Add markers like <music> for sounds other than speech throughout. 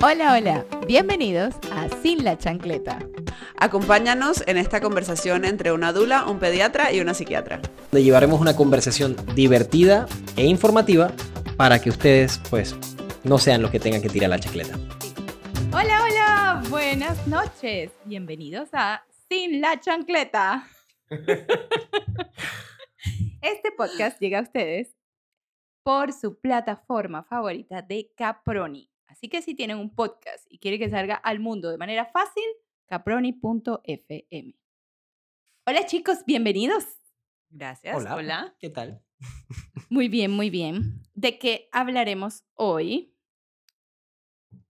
Hola, hola, bienvenidos a Sin la Chancleta. Acompáñanos en esta conversación entre una dula, un pediatra y una psiquiatra. Donde llevaremos una conversación divertida e informativa para que ustedes, pues, no sean los que tengan que tirar la chancleta. Hola, hola, buenas noches. Bienvenidos a Sin la Chancleta. <laughs> Este podcast llega a ustedes por su plataforma favorita de Caproni. Así que si tienen un podcast y quieren que salga al mundo de manera fácil, caproni.fm. Hola chicos, bienvenidos. Gracias. Hola. ¿Qué tal? <laughs> Muy bien, muy bien. ¿De qué hablaremos hoy?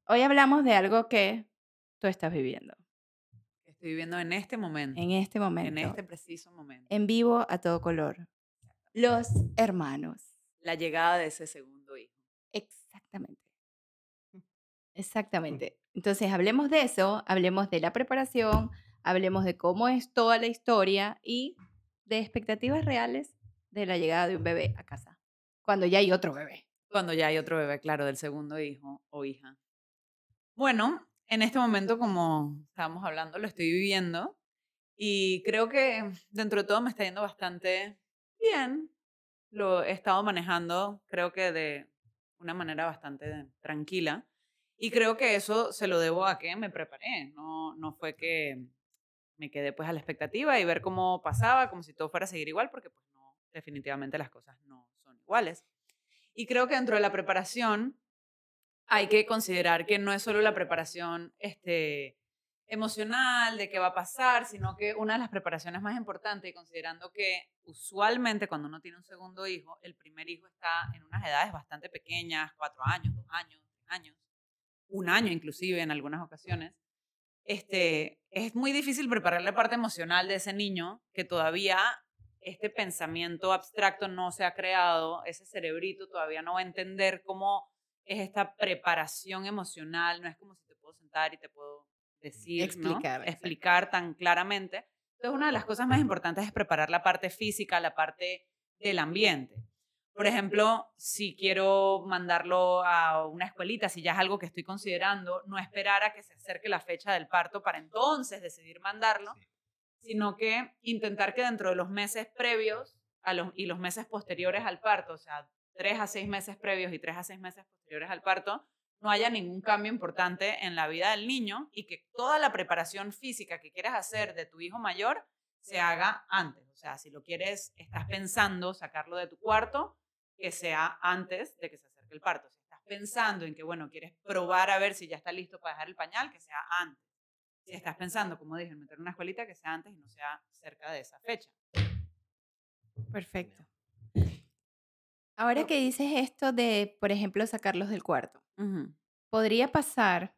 Hoy hablamos de algo que tú estás viviendo Estoy viviendo en este momento. en este En momento, este preciso momento. en vivo a todo color. Los hermanos. La llegada de ese segundo hijo. Exactamente. Exactamente. Entonces, hablemos de eso, hablemos de la preparación, hablemos de cómo es toda la historia y de expectativas reales de la llegada de un bebé a casa, cuando ya hay otro bebé. Cuando ya hay otro bebé, claro, del segundo hijo o hija. Bueno, en este momento, como estábamos hablando, lo estoy viviendo y creo que dentro de todo me está yendo bastante bien. Lo he estado manejando, creo que de una manera bastante tranquila. Y creo que eso se lo debo a que me preparé. No, no fue que me quedé pues a la expectativa y ver cómo pasaba, como si todo fuera a seguir igual, porque pues no, definitivamente las cosas no son iguales. Y creo que dentro de la preparación hay que considerar que no es solo la preparación este, emocional de qué va a pasar, sino que una de las preparaciones más importantes, y considerando que usualmente cuando uno tiene un segundo hijo, el primer hijo está en unas edades bastante pequeñas, cuatro años, dos años, tres años, un año inclusive en algunas ocasiones, este, es muy difícil preparar la parte emocional de ese niño que todavía este pensamiento abstracto no se ha creado, ese cerebrito todavía no va a entender cómo es esta preparación emocional, no es como si te puedo sentar y te puedo decir. Explicar, explicar tan claramente. Entonces, una de las cosas más importantes es preparar la parte física, la parte del ambiente. Por ejemplo, si quiero mandarlo a una escuelita, si ya es algo que estoy considerando, no esperar a que se acerque la fecha del parto para entonces decidir mandarlo, sino que intentar que dentro de los meses previos a los, y los meses posteriores al parto, o sea, tres a seis meses previos y tres a seis meses posteriores al parto, no haya ningún cambio importante en la vida del niño y que toda la preparación física que quieras hacer de tu hijo mayor se haga antes. O sea, si lo quieres, estás pensando sacarlo de tu cuarto, que sea antes de que se acerque el parto. Si estás pensando en que, bueno, quieres probar a ver si ya está listo para dejar el pañal, que sea antes. Si estás pensando, como dije, en meter una escuelita, que sea antes y no sea cerca de esa fecha. Perfecto. Ahora que dices esto de, por ejemplo, sacarlos del cuarto, podría pasar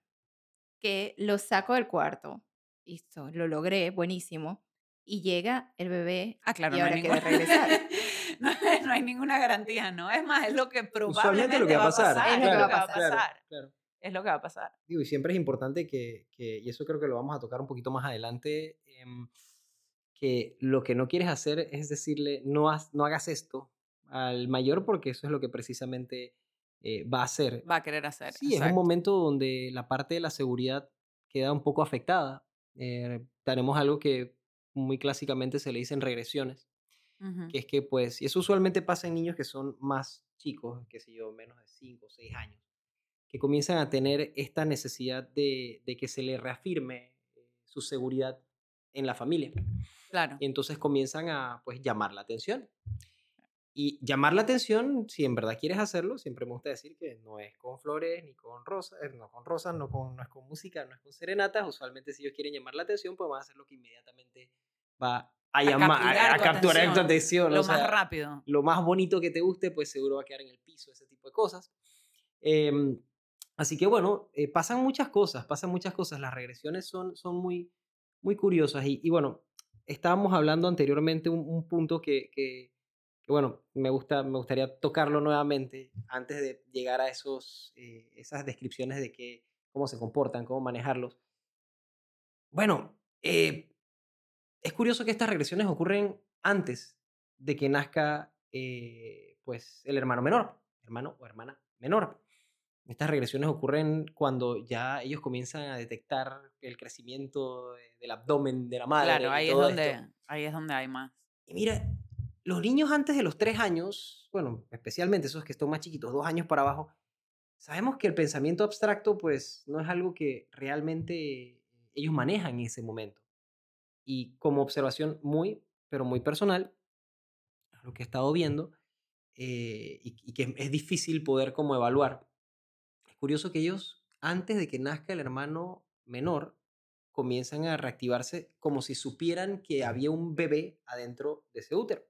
que los saco del cuarto, listo, lo logré, buenísimo, y llega el bebé Ah, claro, y no ahora quiere ninguna, regresar. <laughs> no, no hay ninguna garantía, ¿no? Es más, es lo que probablemente lo que va a pasar. Es lo que va a pasar. Claro, claro. Es lo que va a pasar. Digo, y siempre es importante que, que- y eso creo que lo vamos a tocar un poquito más adelante, em, que lo que no quieres hacer es decirle, no, haz- no hagas esto al mayor porque eso es lo que precisamente eh, va a hacer. Va a querer hacer. Sí, es un momento donde la parte de la seguridad queda un poco afectada. Eh, tenemos algo que muy clásicamente se le dicen regresiones, que es que pues, y eso usualmente pasa en niños que son más chicos, qué sé yo, menos de 5 o 6 años, que comienzan a tener esta necesidad de, de que se le reafirme eh, su seguridad en la familia. Claro. Y entonces comienzan a pues llamar la atención. Y llamar la atención, si en verdad quieres hacerlo, siempre me gusta decir que no es con flores, ni con rosas, eh, no con rosas, no, con, no es con música, no es con serenatas. Usualmente si ellos quieren llamar la atención, pues van a hacer lo que inmediatamente va a, llamar, capturar a, a tu capturar tu atención, atención. Lo o sea, más rápido. lo más bonito que te guste, pues seguro va a quedar en el piso, ese tipo de cosas. Em, así que bueno, eh, pasan muchas cosas, pasan muchas cosas. Las regresiones son, son muy, muy curiosas. Y, y bueno, estábamos hablando anteriormente un, un punto que, que, que, bueno, me, gusta, me gustaría tocarlo nuevamente antes de llegar a esos, eh, esas descripciones de que, cómo se comportan, cómo manejarlos. Bueno, eh, es curioso que estas regresiones ocurren antes de que nazca eh, pues el hermano menor, hermano o hermana menor. Estas regresiones ocurren cuando ya ellos comienzan a detectar el crecimiento del abdomen de la madre. Claro, ahí, es donde, ahí es donde hay más. Y mira, los niños antes de los tres años, bueno, especialmente esos que están más chiquitos, dos años para abajo, sabemos que el pensamiento abstracto pues no es algo que realmente ellos manejan en ese momento. Y como observación muy, pero muy personal, lo que he estado viendo, eh, y, que es difícil poder como evaluar, es curioso que ellos, antes de que nazca el hermano menor, comienzan a reactivarse como si supieran que había un bebé adentro de ese útero.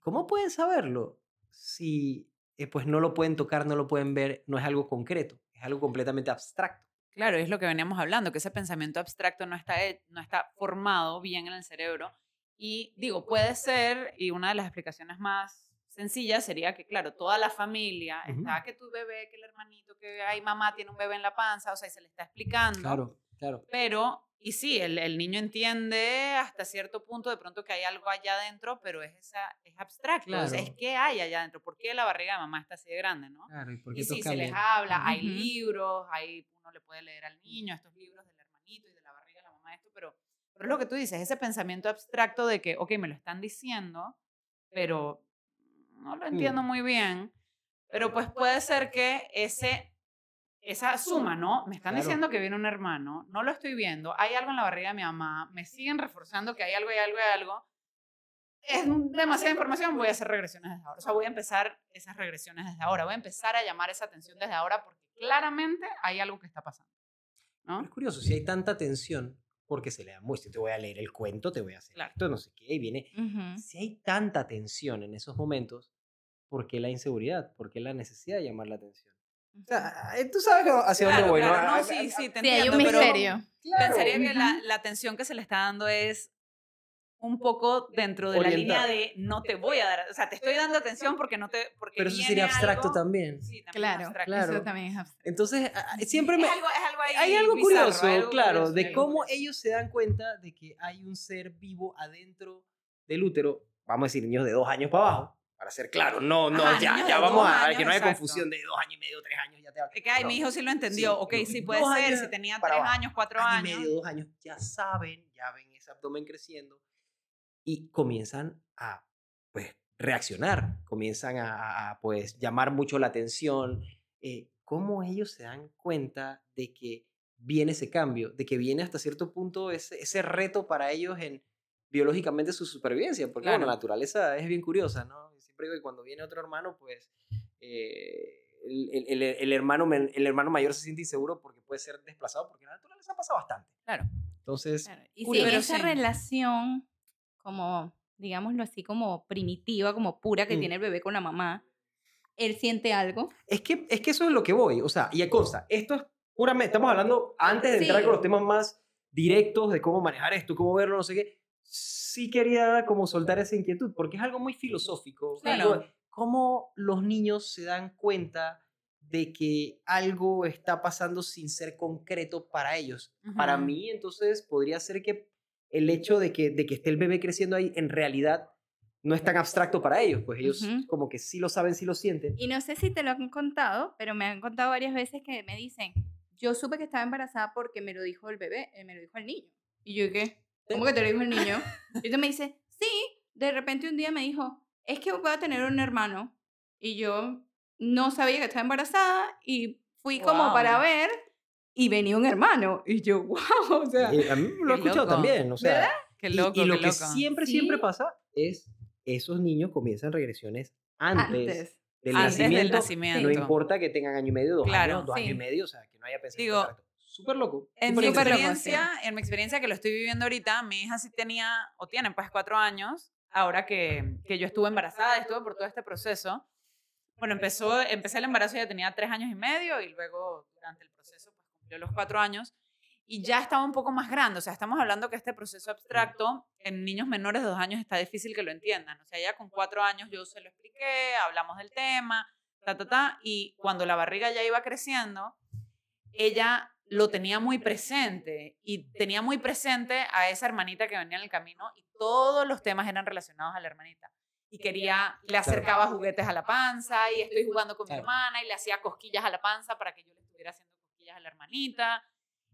¿Cómo pueden saberlo si eh, pues no lo pueden tocar, no lo pueden ver, no es algo concreto, es algo completamente abstracto. Claro, es lo que veníamos hablando, que ese pensamiento abstracto no está, no está formado bien en el cerebro. Y digo, puede ser, y una de las explicaciones más sencillas sería que, claro, toda la familia, está que tu bebé, que el hermanito, que hay mamá tiene un bebé en la panza, o sea, y se le está explicando. Claro, claro. Pero y sí, el, el, niño entiende hasta cierto punto de pronto que hay algo allá adentro, pero es, esa, es abstracto. Claro. es que hay allá adentro. ¿Por qué la barriga de mamá está así de grande, no? Claro, y, por y sí, se les habla, hay libros, hay, uno le puede leer al niño estos libros del hermanito y de la barriga de la mamá, esto, pero, pero es lo que tú dices, ese pensamiento abstracto de que, ok, me lo están diciendo, pero no lo entiendo mm. muy bien. Pero pues puede ser que ese esa suma, ¿no? Me están diciendo que viene un hermano, no lo estoy viendo, hay algo en la barriga de mi mamá, me siguen reforzando que hay algo, hay algo, hay algo. Es demasiada información, voy a hacer regresiones desde ahora. O sea, voy a empezar esas regresiones desde ahora, voy a empezar a llamar esa atención desde ahora porque claramente hay algo que está pasando. ¿no? Es curioso, si hay tanta tensión, porque se le da mucho, te voy a leer el cuento, te voy a hacer esto, no sé qué, y viene. Si hay tanta tensión en esos momentos, ¿por qué la inseguridad? ¿Por qué la necesidad de llamar la atención? O sea, eh, tú sabes hacia dónde voy, ¿no? sí, sí, te sí, hay un misterio. Pensaría que la, la, atención que se le está dando es un poco dentro de la línea de no te voy a dar, o sea, te estoy dando atención porque no te... Porque Pero eso sería abstracto también. Sí, también claro, abstracto. claro, eso también es abstracto. Entonces, siempre me... Es algo, es algo ahí hay algo bizarro, curioso, algo claro, curioso, de cómo ellos se dan cuenta de que hay un ser vivo adentro del útero, vamos a decir, niños de dos años para abajo, para ser claro, no, no, ya, ya vamos a ver que no haya confusión de dos años y medio, tres años, ya te Es que, ay, mi hijo sí lo entendió, ok, sí puede ser, si tenía tres años, cuatro años. y medio, dos años, ya saben, ya ven ese abdomen creciendo y comienzan a, pues, reaccionar, comienzan a, pues, llamar mucho la atención. Eh, ¿Cómo ellos se dan cuenta de que viene ese cambio, de que viene hasta cierto punto ese, ese reto para ellos en biológicamente su supervivencia? Porque la naturaleza es bien curiosa, ¿no? Siempre digo que cuando viene otro hermano, pues eh, el, el, el, hermano, el hermano mayor se siente inseguro porque puede ser desplazado, porque la naturaleza pasa bastante. Claro. Entonces, y si esa relación, como, digámoslo así, como primitiva, como pura que mm. tiene el bebé con la mamá, él siente algo. Es que, es que eso es lo que voy, o sea, y a consta, esto es puramente, estamos hablando antes de entrar con los temas más directos de cómo manejar esto, cómo verlo, no sé qué sí quería como soltar esa inquietud, porque es algo muy filosófico. Claro. Cómo los niños se dan cuenta de que algo está pasando sin ser concreto para ellos. Para mí, entonces, podría ser que el hecho de que, de que esté el bebé creciendo ahí, en realidad, no es tan abstracto para ellos, pues ellos como que sí lo saben, sí lo sienten. Y no sé si te lo han contado, pero me han contado varias veces que me dicen, yo supe que estaba embarazada porque me lo dijo el bebé, eh, me lo dijo el niño. Y yo, ¿qué? ¿Cómo que te lo dijo el niño? Y tú me dice, sí, de repente un día me dijo, es que voy a tener un hermano. Y yo no sabía que estaba embarazada y fui como para ver y venía un hermano. Y yo, <laughs> wow, o sea. a mí lo he escuchado también, o sea. ¿Verdad? Qué loco, y, lo que siempre, siempre pasa es esos niños comienzan regresiones antes, Del, nacimiento, No importa que tengan año y medio, dos años, dos años y medio, o sea, que no haya pensamiento súper loco. En mi, experiencia, en mi experiencia que lo estoy viviendo ahorita, mi hija sí tenía, o tiene pues cuatro años, ahora que, que yo estuve embarazada, estuve por todo este proceso. Bueno, empezó, empecé el embarazo ya tenía tres años y medio y luego durante el proceso pues cumplió los cuatro años y ya estaba un poco más grande. O sea, estamos hablando que este proceso abstracto en niños menores de dos años está difícil que lo entiendan. O sea, ya con cuatro años yo se lo expliqué, hablamos del tema, ta, ta, ta, y cuando la barriga ya iba creciendo, ella lo tenía muy presente y tenía muy presente a esa hermanita que venía en el camino y todos los temas eran relacionados a la hermanita. y quería, le acercaba juguetes a la panza y estoy jugando con mi hermana y le hacía cosquillas a la panza para que yo le estuviera haciendo cosquillas a la hermanita.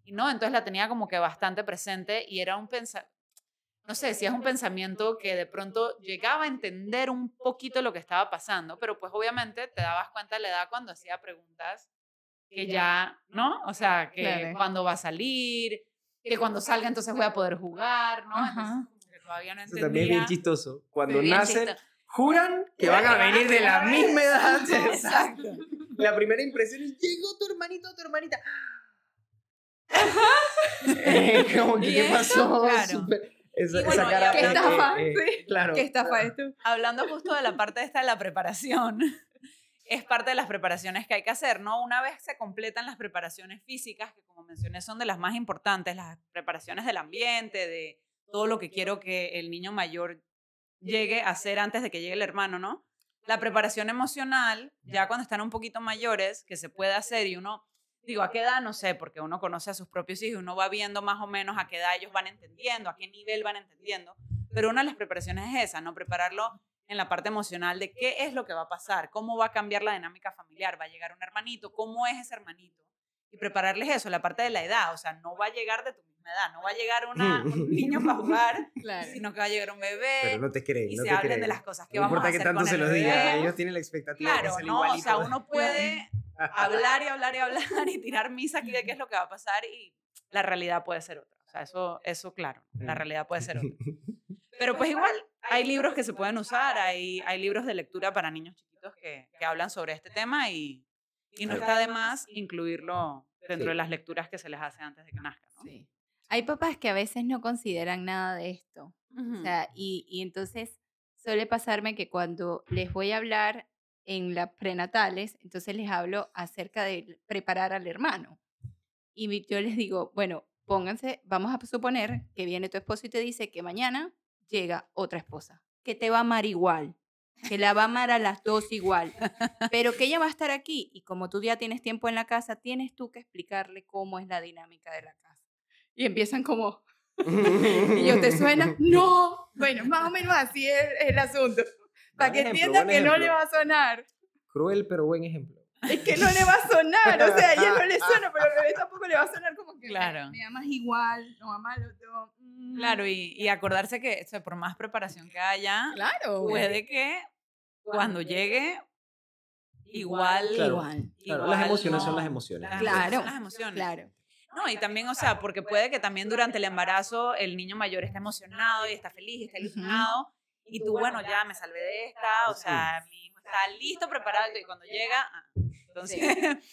Y no, entonces la tenía como que bastante presente y era un pensamiento, no sé, si es un pensamiento que de pronto llegaba a entender un poquito lo que estaba pasando, pero pues obviamente te dabas cuenta de la edad cuando hacía preguntas que ya, ¿no? O sea, que cuando va a salir, que cuando salga entonces voy a poder jugar, ¿no? Entonces, todavía no entendía. también es bien chistoso. Cuando nacen, juran que van a venir de la misma edad. <laughs> Exacto. La primera impresión es, llegó tu hermanito o tu hermanita. <laughs> Eh, ¿qué pasó? Claro. Esa, cara ¿Qué estafa? sí. claro. ¿Qué estafa esto? Hablando justo de la parte esta de la preparación, es parte de las preparaciones que hay que hacer, ¿no? Una vez se completan las preparaciones físicas, que como mencioné son de las más importantes, las preparaciones del ambiente, de todo lo que quiero que el niño mayor llegue a hacer antes de que llegue el hermano, ¿no? La preparación emocional, ya cuando están un poquito mayores, que se puede hacer y uno, digo, ¿a qué edad? No sé, porque uno conoce a sus propios hijos, uno va viendo más o menos a qué edad ellos van entendiendo, a qué nivel van entendiendo, pero una de las preparaciones es esa, ¿no? Prepararlo en la parte emocional de qué es lo que va a pasar, cómo va a cambiar la dinámica familiar, va a llegar un hermanito, cómo es ese hermanito, y prepararles eso, la parte de la edad, o sea, no va a llegar de tu misma edad, no va a llegar una, un niño para jugar, <laughs> sino que va a llegar un bebé. Pero no te crees, y no se te hablen de las cosas que vamos a hacer. No importa que tanto se los diga, ellos tienen la expectativa claro, de no, O sea, uno puede <laughs> hablar y hablar y hablar y tirar misa aquí de qué es lo que va a pasar y la realidad puede ser otra. O sea, eso, eso claro, la realidad puede ser otra. <laughs> Pero pues igual hay libros que se pueden usar, hay, hay libros de lectura para niños chiquitos que, que hablan sobre este tema y, y no está de más incluirlo dentro de las lecturas que se les hace antes de que nazcan. Sí. Hay papás que a veces no consideran nada de esto. O sea, y, y entonces suele pasarme que cuando les voy a hablar en las prenatales, entonces les hablo acerca de preparar al hermano. Y yo les digo, bueno, pónganse, vamos a suponer que viene tu esposo y te dice que mañana llega otra esposa, que te va a amar igual, que la va a amar a las dos igual, pero que ella va a estar aquí y como tú ya tienes tiempo en la casa, tienes tú que explicarle cómo es la dinámica de la casa. Y empiezan como, <laughs> y yo te suena, no, bueno, más o menos así es el asunto, para que entienda que no le va a sonar. Cruel pero buen ejemplo. Es que no le va a sonar, o sea, a ella no le suena, pero al bebé tampoco le va a sonar como que claro. me amas igual, no amas lo otro. Mm. Claro, y, y, acordarse que o sea, por más preparación que haya, claro, puede que cuando llegue igual, igual, igual, las emociones son las emociones. claro, son las emociones. Claro. No, y también, o sea, porque puede que también durante el embarazo el niño mayor esté emocionado y está feliz y está ilusionado. Y tú, bueno, ya me salvé de esta, o sea, mi está listo, preparado, y cuando llega, ah, entonces, <laughs>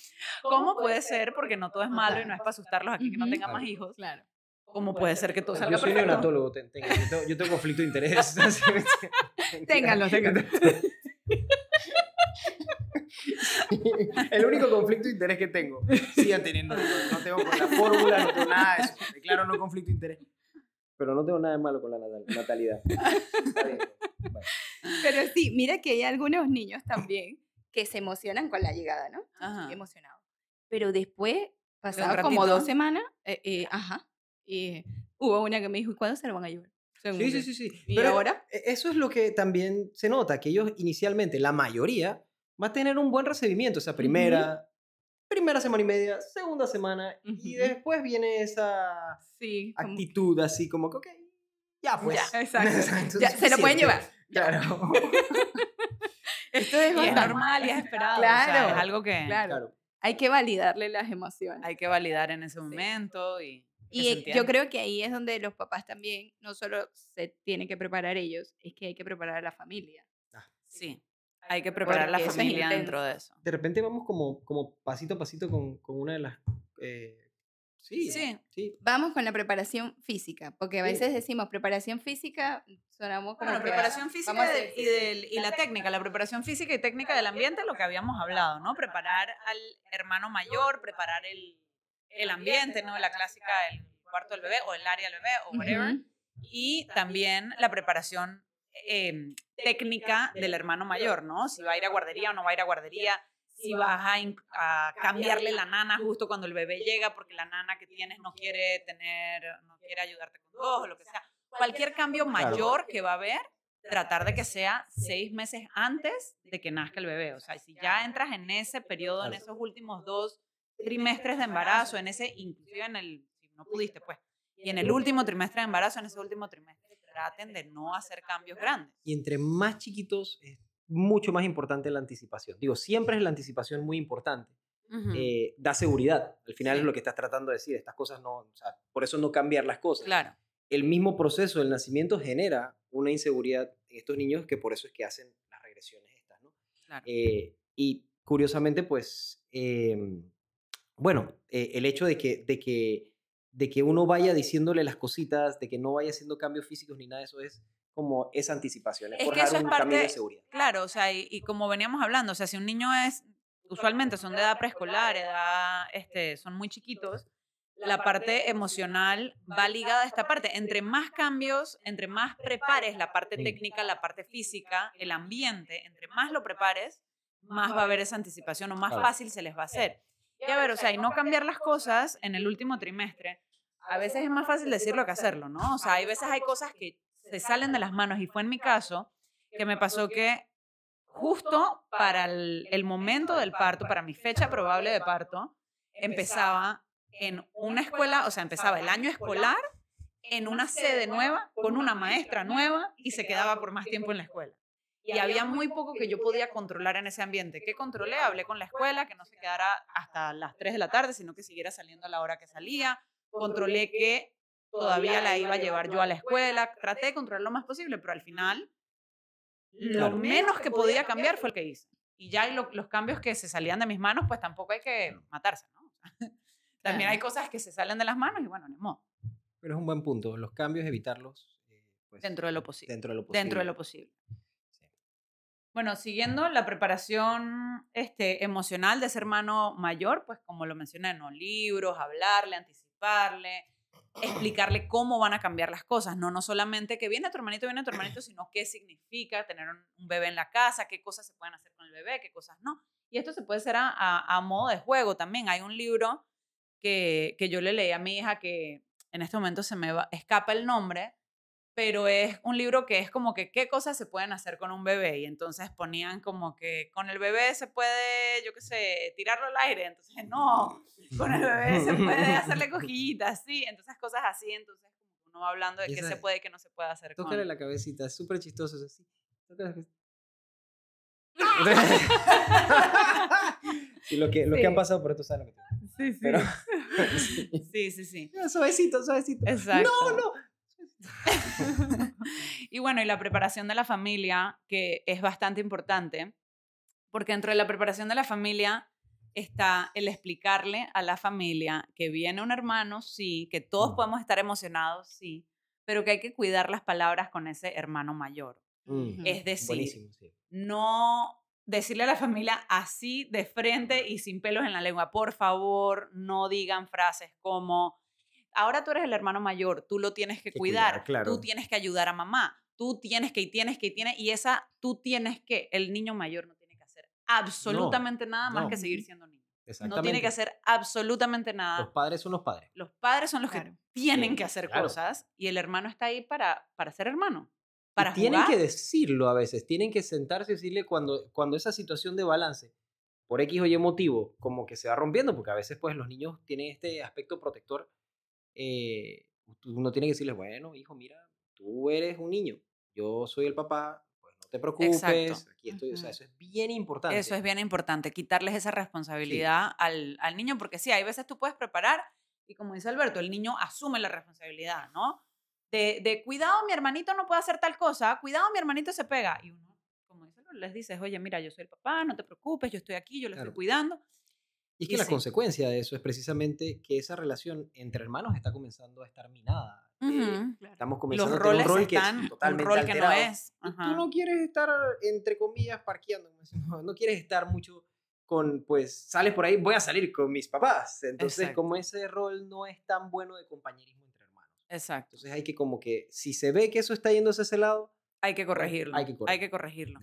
¿cómo puede ser? Porque no todo es malo y no es para asustarlos aquí que no tengan más hijos. Claro. ¿Cómo puede ser que todo salga Yo soy perfecto? neonatólogo, yo, tengo, yo tengo conflicto de interés. <laughs> ténganlo, ténganlo. El único conflicto de interés que tengo, sigan teniendo, no tengo con la fórmula, no tengo nada de eso. Claro, no conflicto de interés. Pero no tengo nada de malo con la natalidad. Pero sí, mira que hay algunos niños también que se emocionan con la llegada, ¿no? Ajá. Emocionados. Pero después, pasado como dos semanas, eh, eh, ajá, y hubo una que me dijo, ¿y cuándo se lo van a llevar? Sí, sí, sí, sí. ¿Y Pero ahora? E, eso es lo que también se nota, que ellos inicialmente, la mayoría, va a tener un buen recibimiento, o sea, primera, primera semana y media, segunda semana, y después viene esa sí, actitud así como que, ok, ya pues. <laughs> Ya, exacto. ya, se lo pueden llevar. Claro. <laughs> Esto es, normal y es esperado. Claro. es algo que. Claro. Hay que validarle las emociones. Hay que validar en ese momento y. Y yo creo que ahí es donde los papás también no solo se tienen que preparar ellos, es que hay que preparar a la familia. Ah, sí, hay que preparar a la familia dentro de eso. De repente vamos como, como pasito a pasito con, con una de las eh, Sí, sí, Vamos con la preparación física, porque a veces decimos preparación física, sonamos como. Bueno, preparación física y, y, la técnica, la preparación física y técnica del ambiente, lo que habíamos hablado, ¿no? Preparar al hermano mayor, preparar el, el ambiente, ¿no? La clásica, el cuarto del bebé o el área del bebé o whatever. Y también la preparación em, técnica del hermano mayor, ¿no? Si va a ir a guardería o no va a ir a guardería si vas a, cambiarle la nana justo cuando el bebé llega porque la nana que tienes no quiere tener, no quiere ayudarte con dos o lo que sea. Cualquier cambio mayor que va a haber, tratar de que sea seis meses antes de que nazca el bebé. O sea, si ya entras en ese periodo, en esos últimos dos trimestres de embarazo, en ese, inclusive en el, si no pudiste, pues, y en el último trimestre de embarazo, en ese último trimestre, traten de no hacer cambios grandes. Y entre más chiquitos es mucho más importante la anticipación. Digo, siempre es la anticipación muy importante. Eh, da seguridad. Al final es lo que estás tratando de decir. Estas cosas no, o sea, por eso no cambiar las cosas. Claro. El mismo proceso del nacimiento genera una inseguridad en estos niños que por eso es que hacen las regresiones estas, ¿no? Claro. Eh, y curiosamente, pues, em, bueno, eh, el hecho de que, de, que, de que uno vaya diciéndole las cositas, de que no vaya haciendo cambios físicos ni nada de eso es como esa anticipación, es, que eso es parte, de seguridad. Claro, o sea, y, como veníamos hablando, o sea, si un niño es, usualmente son de edad preescolar, edad, este, son muy chiquitos, la parte emocional va ligada a esta parte. Entre más cambios, entre más prepares la parte técnica, la parte física, el ambiente, entre más lo prepares, más va a haber esa anticipación o más fácil se les va a hacer. Y a ver, o sea, y no cambiar las cosas en el último trimestre, a veces es más fácil decirlo que hacerlo, ¿no? O sea, hay veces hay cosas que se salen de las manos y fue en mi caso que me pasó que justo para el, el momento del parto, para mi fecha probable de parto, empezaba en una escuela, o sea, empezaba el año escolar en una sede nueva, con una maestra nueva y se quedaba por más tiempo en la escuela. Y había muy poco que yo podía controlar en ese ambiente. ¿Qué controlé? Hablé con la escuela, que no se quedara hasta las 3 de la tarde, sino que siguiera saliendo a la hora que salía. Controlé que todavía la iba a llevar yo a la escuela. Traté de controlar lo más posible, pero al final lo menos que podía cambiar fue el que hice. Y ya los cambios que se salían de mis manos, pues tampoco hay que matarse, ¿no? <laughs> También hay cosas que se salen de las manos y bueno, no Pero es un buen punto. Los cambios, evitarlos. Eh, pues, dentro de lo posible. Dentro de lo posible. Dentro de lo posible. Bueno, siguiendo la preparación este, emocional de ese hermano mayor, pues como lo mencioné, ¿no? libros, hablarle, anticiparle, <clears throat> explicarle cómo van a cambiar las cosas, no, no solamente que viene tu hermanito, viene tu hermanito, sino qué significa tener un, bebé en la casa, qué cosas se pueden hacer con el bebé, qué cosas no. Y esto se puede hacer a, a, modo de juego también. Hay un libro que, que, yo le leí a mi hija que en este momento se me escapa el nombre, pero es un libro que es como que qué cosas se pueden hacer con un bebé. Y entonces ponían como que con el bebé se puede, yo qué sé, tirarlo al aire. Entonces, <laughs> no, con el bebé se puede hacerle <laughs> cojillitas, sí. Entonces, cosas así. Entonces, uno va hablando de qué se puede y qué no se puede hacer. Tócale la cabecita, es súper chistoso, es así. <laughs> Y lo que, lo que han pasado, por esto sabes lo que Sí, sí. Pero, sí, sí, sí. Suavecito, suavecito. Exacto. No, no. <laughs> y bueno, y la preparación de la familia, que es bastante importante, porque dentro de la preparación de la familia está el explicarle a la familia que viene un hermano, sí, que todos mm. podemos estar emocionados, sí, pero que hay que cuidar las palabras con ese hermano mayor. Mm. Es decir, no decirle a la familia así de frente y sin pelos en la lengua, por favor, no digan frases como ahora tú eres el hermano mayor, tú lo tienes que, cuidar, tú tienes que ayudar a mamá, tú tienes que, y tienes que, y tienes, y esa, tú tienes que, el niño mayor no tiene que hacer absolutamente nada más que seguir siendo niño. No tiene que hacer absolutamente nada. Los padres son los padres. Los padres son los que tienen que hacer cosas y el hermano está ahí para, para ser hermano. Para tienen que decirlo a veces, tienen que sentarse y decirle cuando, cuando esa situación de balance, por X o Y motivo, como que se va rompiendo, porque a veces pues los niños tienen este aspecto protector eh, uno tiene que decirles, bueno, hijo, mira, tú eres un niño, yo soy el papá, pues no te preocupes, aquí estoy, o sea, eso es bien importante. Eso es bien importante, quitarles esa responsabilidad al, al niño, porque sí, hay veces tú puedes preparar y como dice Alberto, el niño asume la responsabilidad, ¿no? De, de, cuidado, mi hermanito no puede hacer tal cosa, cuidado, mi hermanito se pega. Y uno, como dice, les dices, oye, mira, yo soy el papá, no te preocupes, yo estoy aquí, yo lo estoy cuidando. Y es que la consecuencia de eso es precisamente que esa relación entre hermanos está comenzando a estar minada. Eh, estamos comenzando a tener un rol que es totalmente un rol que no es. Tú no quieres estar, entre comillas, parqueando. No, quieres estar mucho con, pues, sales por ahí, voy a salir con mis papás. Entonces, como ese rol no es tan bueno de compañerismo entre hermanos. Exacto. Entonces hay que como que, si se ve que eso está yendo hacia ese lado, hay que corregirlo. Hay que, corregirlo. hay que corregirlo.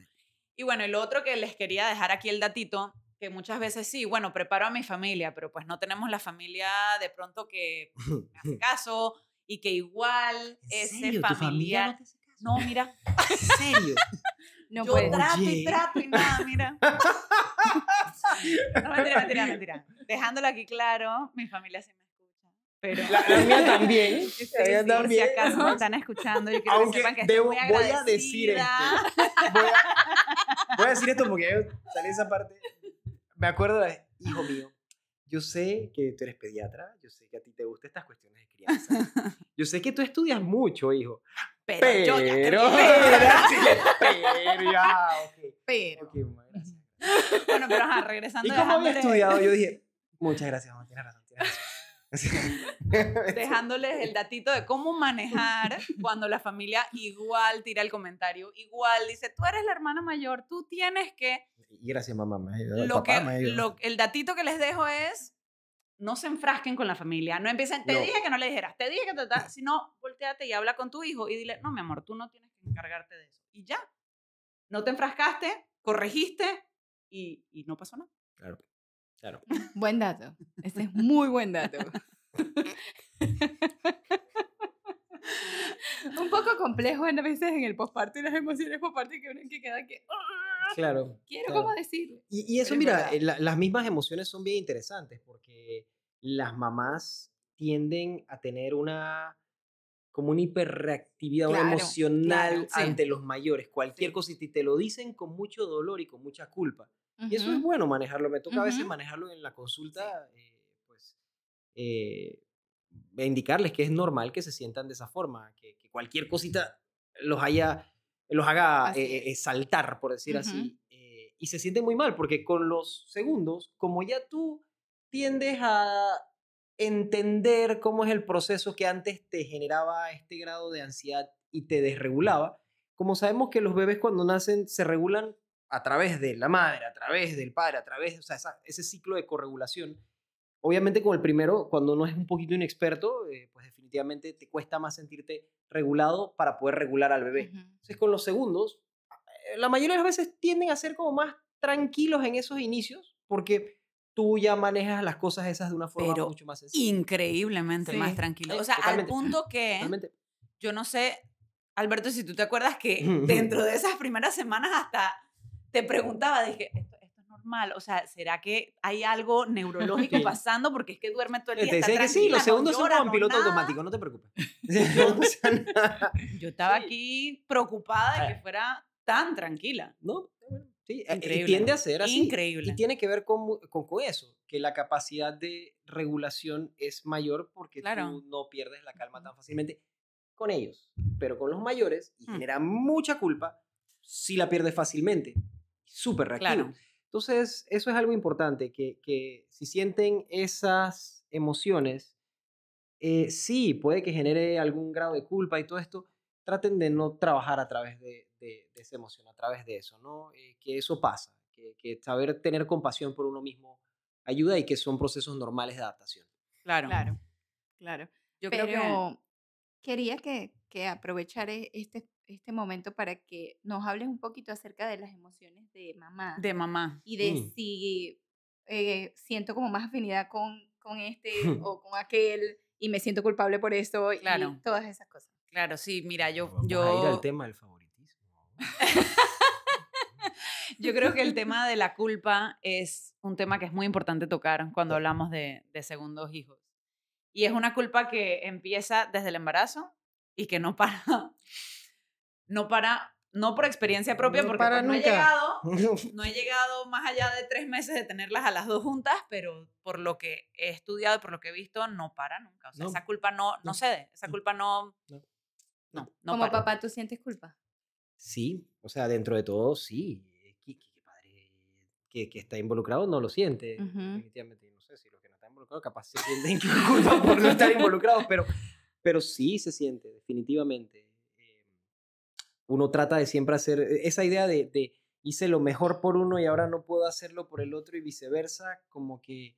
Y bueno, el otro que les quería dejar aquí el datito que muchas veces sí, bueno, preparo a mi familia, pero pues no tenemos la familia de pronto que <laughs> me hace caso y que igual ese familiar... No, mira. <laughs> ¿En serio? <laughs> No yo puede. trato y Oye. trato y nada, mira. No, mentira, mentira, mentira. Dejándolo aquí claro, mi familia sí me escucha. Pero La, la mía también. Sí, la mía sí, por si también. acaso me están escuchando, yo quiero Aunque que sepan que estoy debo- muy voy a decir agradecida. Voy a, voy a decir esto porque yo salí esa parte. Me acuerdo de, hijo mío, yo sé que tú eres pediatra, yo sé que a ti te gustan estas cuestiones de crianza. <laughs> Yo sé que tú estudias mucho, hijo. Pero, Pero, yo ya pero, <laughs> pero, ya, ok. Pero. Ok, mamá, gracias. Bueno, pero ajá, regresando Y como había estudiado, yo dije, <laughs> muchas gracias, mamá, tienes razón, tienes razón. dejándoles el datito de cómo manejar cuando la familia igual tira el comentario, igual dice, tú eres la hermana mayor, tú tienes que... Y gracias, mamá, me ayudó, el Lo papá que, me ayudó. lo- el datito que les dejo es, no se enfrasquen con la familia, no empiecen, te No. dije que no le dijeras, te dije que te tal, <laughs> sino volteate y habla con tu hijo y dile, no, mi amor, tú no tienes que encargarte de eso. Y ya, no te enfrascaste, corregiste y, y no pasó nada. Claro, claro. Buen dato. Ese es muy buen dato. <laughs> Un poco complejo a veces en el posparto y las emociones posparto que uno que queda que "Ah, Claro. quiero claro. cómo decirlo. Y, y eso, Pero mira, eh, la- las mismas emociones son bien interesantes porque las mamás tienden a tener una como una hiperreactividad Claro, emocional claro, sí. ante los mayores. Cualquier Sí. cosita y te lo dicen con mucho dolor y con mucha culpa. Y eso es bueno manejarlo. Me toca a veces manejarlo en la consulta, eh, pues, eh, indicarles que es normal que se sientan de esa forma, que, que cualquier cosita los haya, los haga eh, eh, saltar, por decir así, eh, y se sienten muy mal, porque con los segundos, como ya tú tiendes a entender cómo es el proceso que antes te generaba este grado de ansiedad y te desregulaba, como sabemos que los bebés cuando nacen se regulan a través de la madre, a través del padre, a través, o sea, esa- ese ciclo de corregulación. Obviamente con el primero, cuando uno es un poquito inexperto, eh, pues definitivamente te cuesta más sentirte regulado para poder regular al bebé. Ujú. Entonces con los segundos, eh, la mayoría de las veces tienden a ser como más tranquilos en esos inicios, porque tú ya manejas las cosas esas de una forma Pero mucho más sencilla. Increíblemente Sí. más tranquilo. O sea, totalmente. al punto que, Totalmente. yo no sé, Alberto, si tú te acuerdas que <laughs> dentro de esas primeras semanas hasta te preguntaba, dije, normal, o sea, ¿será que hay algo neurológico Sí. pasando? Porque es que duerme todo el día. Te está que sí, los no segundos son como no piloto nada. automático, no te preocupes. <laughs> <laughs> No pasa nada. Yo estaba Sí. aquí preocupada de Ah. que fuera tan tranquila. No, sí, eh, y Increíble. tiende a ser así. Increíble. Y tiene que ver con, con, con eso, que la capacidad de regulación es mayor porque Claro. tú no pierdes la calma tan fácilmente con ellos. Pero con los mayores, y Mm. genera mucha culpa, sí la pierdes fácilmente. Súper reactivo. Claro. Entonces, eso es algo importante, que, que si sienten esas emociones, eh, sí, puede que genere algún grado de culpa y todo esto, traten de no trabajar a través de, de- de esa emoción, a través de eso, ¿no? Eh, que eso pasa, que, que saber tener compasión por uno mismo ayuda y que son procesos normales de adaptación. Claro. Claro, claro. Yo Pero creo que quería que, que aprovechar e- este, este momento para que nos hables un poquito acerca de las emociones de mamá de mamá. y de Mm. si eh, siento como más afinidad con, con este <laughs> o con aquel y me siento culpable por eso Claro. y todas esas cosas. Claro, sí, mira, yo, Vamos a ir yo, al tema del favoritismo. <laughs> yo creo que el <laughs> tema de la culpa es un tema que es muy importante tocar cuando Sí. hablamos de, de segundos hijos. Y es una culpa que empieza desde el embarazo y que no para, no para, no por experiencia propia, No porque para pues, no he llegado, <laughs> no he llegado más allá de tres meses de tenerlas a las dos juntas, pero por lo que he estudiado y por lo que he visto, no para nunca. O sea, No, esa culpa no, no, no, cede, esa culpa no, no, no, no como para. papá, ¿tú sientes culpa? Sí, o sea, dentro de todo, sí. ¿Qué, qué- qué padre que, que está involucrado no lo siente, definitivamente. No sé si los que no están involucrados capaz se sienten <laughs> culpa por no estar involucrados, pero, pero sí se siente, definitivamente. Eh, uno trata de siempre hacer e, esa idea de, de hice lo mejor por uno y ahora no puedo hacerlo por el otro y viceversa, como que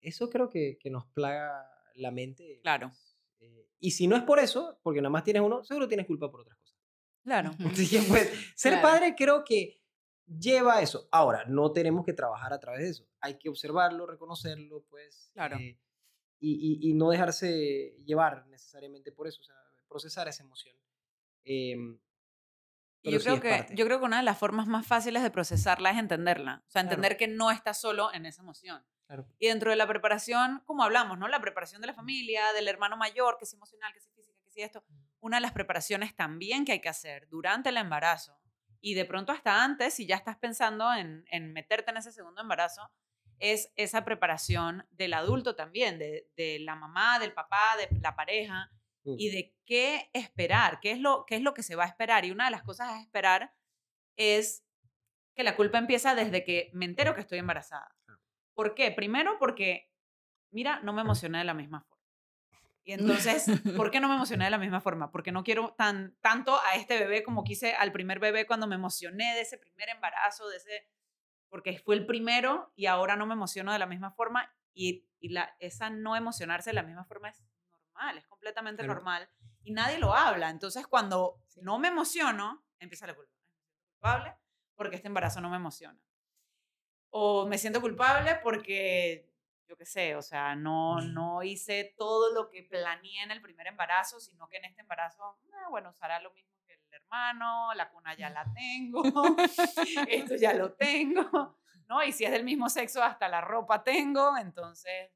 eso creo que, que nos plaga la mente. Claro. pues, eh, y si no es por eso, porque nada más tienes uno, seguro tienes culpa por otras cosas. Claro. <laughs> Pues, <laughs> ser Claro. padre creo que lleva a eso. Ahora, no tenemos que trabajar a través de eso. Hay que observarlo, reconocerlo, pues. Claro. eh, y, y- y no dejarse llevar necesariamente por eso, o sea, procesar esa emoción. Em, yo, creo que, yo creo que una de las formas más fáciles de procesarla es entenderla. O sea, entender que no estás solo en esa emoción. Y dentro de la preparación, como hablamos, ¿no? La preparación de la familia, del hermano mayor, que es emocional, que es física, que es esto. Mm. Una de las preparaciones también que hay que hacer durante el embarazo y de pronto hasta antes, si ya estás pensando en, en meterte en ese segundo embarazo, es esa preparación del adulto también, de, de la mamá, del papá, de la pareja, mm. y de qué esperar, qué es, lo, qué es lo que se va a esperar. Y una de las cosas a esperar es que la culpa empieza desde que me entero que estoy embarazada. ¿Por qué? Primero porque, mira, no me emocioné de la misma forma. Y entonces, ¿por <laughs> qué no me emocioné de la misma forma? Porque no quiero tan, tanto a este bebé como quise al primer bebé cuando me emocioné de ese primer embarazo, de ese porque fue el primero y ahora no me emociono de la misma forma y, y la, esa no emocionarse de la misma forma es normal, es completamente normal y nadie lo habla. Entonces cuando no me emociono, empieza la culpa. culpable porque este embarazo no me emociona. O me siento culpable porque, yo qué sé, o sea, no, no hice todo lo que planeé en el primer embarazo, sino que en este embarazo, ah, bueno, usará lo mismo hermano, la cuna ya la tengo, <laughs> esto ya lo tengo, <laughs> ¿no? Y si es del mismo sexo, hasta la ropa tengo, entonces,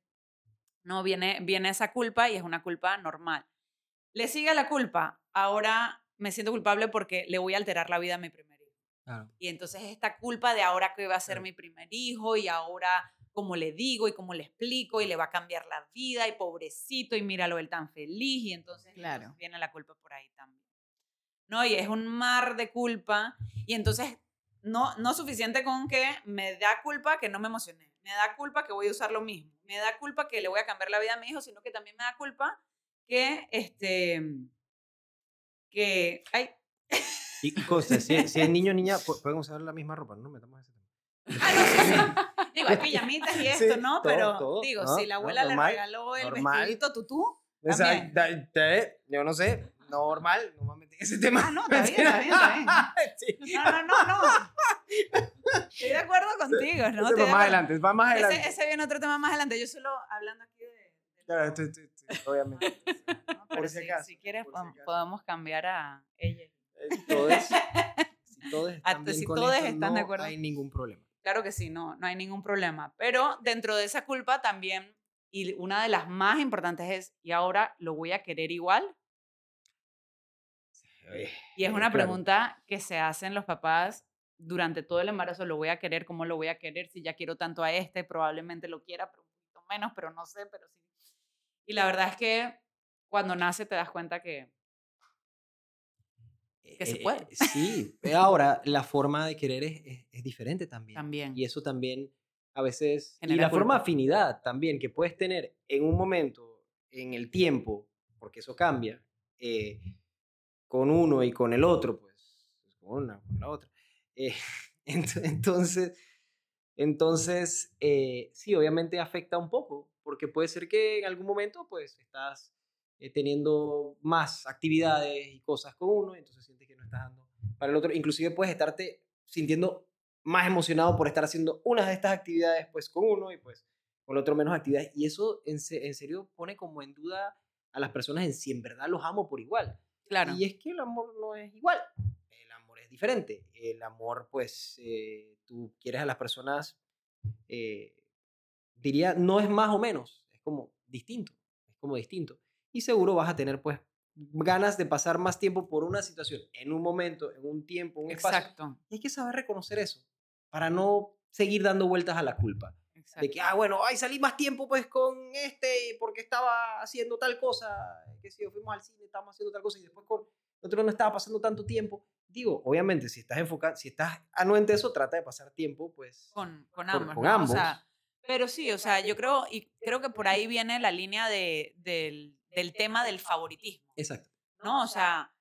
no, viene, viene esa culpa y es una culpa normal. Le sigue la culpa, ahora me siento culpable porque le voy a alterar la vida a mi primer hijo. Y entonces esta culpa de ahora que va a ser mi primer hijo y ahora como le digo y como le explico y le va a cambiar la vida y pobrecito y míralo él tan feliz y entonces, entonces viene la culpa por ahí también. ¿no? Y es un mar de culpa. Y entonces, no, no suficiente con que me da culpa que no me emocioné, me da culpa que voy a usar lo mismo, me da culpa que le voy a cambiar la vida a mi hijo, sino que también me da culpa que, este, que, ay. Y cosas, si, si es niño o niña, podemos usar la misma ropa, no metamos ese tema. Ah, no, sí, <laughs> Digo, hay pijamitas y esto, ¿no? Pero, digo, si la abuela le regaló el vestidito tutú, o sea, yo no sé, normal, no me metí en ese tema. Ah, no, está bien, está bien, está bien. <laughs> No, no, no, no. Estoy de acuerdo contigo, ¿no? Ese va más adelante, va más adelante. Ese, ese, viene otro tema más adelante. Yo solo hablando aquí de... Claro, estoy, estoy, obviamente. No, por si, acaso, si quieres, podemos cambiar a ella. Eh, todos, si todos están, <laughs> bien si con todos esto, están no de acuerdo. hay ningún problema. Claro que sí, no, no hay ningún problema. Pero dentro de esa culpa también, y una de las más importantes es, ¿y ahora lo voy a querer igual? Y es una pregunta que se hacen los papás durante todo el embarazo, ¿lo voy a querer? ¿Cómo lo voy a querer? Si ya quiero tanto a este, probablemente lo quiera, pero un poquito menos, pero no sé, pero sí. Y la verdad es que cuando nace te das cuenta que, que se puede. Eh, sí, ahora la forma de querer es, es, diferente también. También. Y eso también a veces... y la forma de afinidad también que puedes tener en un momento, en el tiempo, porque eso cambia. Eh, con uno y con el otro, pues, con una, con la otra. Eh, <laughs> entonces, entonces eh, sí, obviamente afecta un poco, porque puede ser que en algún momento, pues, estás eh, teniendo más actividades y cosas con uno, entonces sientes que no estás dando para el otro. Inclusive puedes estarte sintiendo más emocionado por estar haciendo una de estas actividades, pues, con uno y, pues, con el otro menos actividades. Y eso en serio pone como en duda a las personas en si en verdad los amo por igual. Claro. Y es que el amor no es igual. El amor es diferente. El amor, pues, eh, tú quieres a las personas, eh, diría, no es más o menos, es como distinto, es como distinto. Y seguro vas a tener, pues, ganas de pasar más tiempo por una situación, en un momento, en un tiempo, un espacio. Exacto. Y hay que saber reconocer eso, para no seguir dando vueltas a la culpa. De que, ah, bueno, ay, salí más tiempo pues con este porque estaba haciendo tal cosa, que si fuimos al cine, estábamos haciendo tal cosa y después con otro no estaba pasando tanto tiempo. Digo, obviamente, si estás enfocado, si estás anuente eso, trata de pasar tiempo pues con, con ambos. Con, ambos. pero sí, o sea, yo creo, y creo que por ahí viene la línea de, del, del tema del favoritismo. Exacto. ¿No? O sea,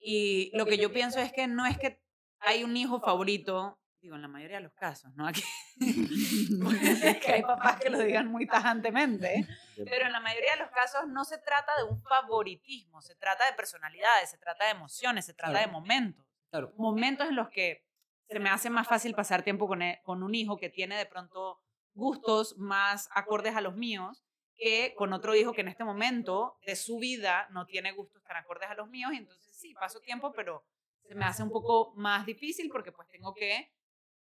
y lo que yo pienso es que no es que hay un hijo favorito digo, en la mayoría de los casos, ¿no? <laughs> Aquí, <laughs> que hay papás que lo digan muy tajantemente, <laughs> pero en la mayoría de los casos no se trata de un favoritismo, se trata de personalidades, se trata de emociones, se trata de momentos. Claro. Momentos en los que se me hace más fácil pasar tiempo con, e, con un hijo que tiene de pronto gustos más acordes a los míos que con otro hijo que en este momento de su vida no tiene gustos tan acordes a los míos y entonces sí, paso tiempo, pero se me hace un poco más difícil porque pues tengo que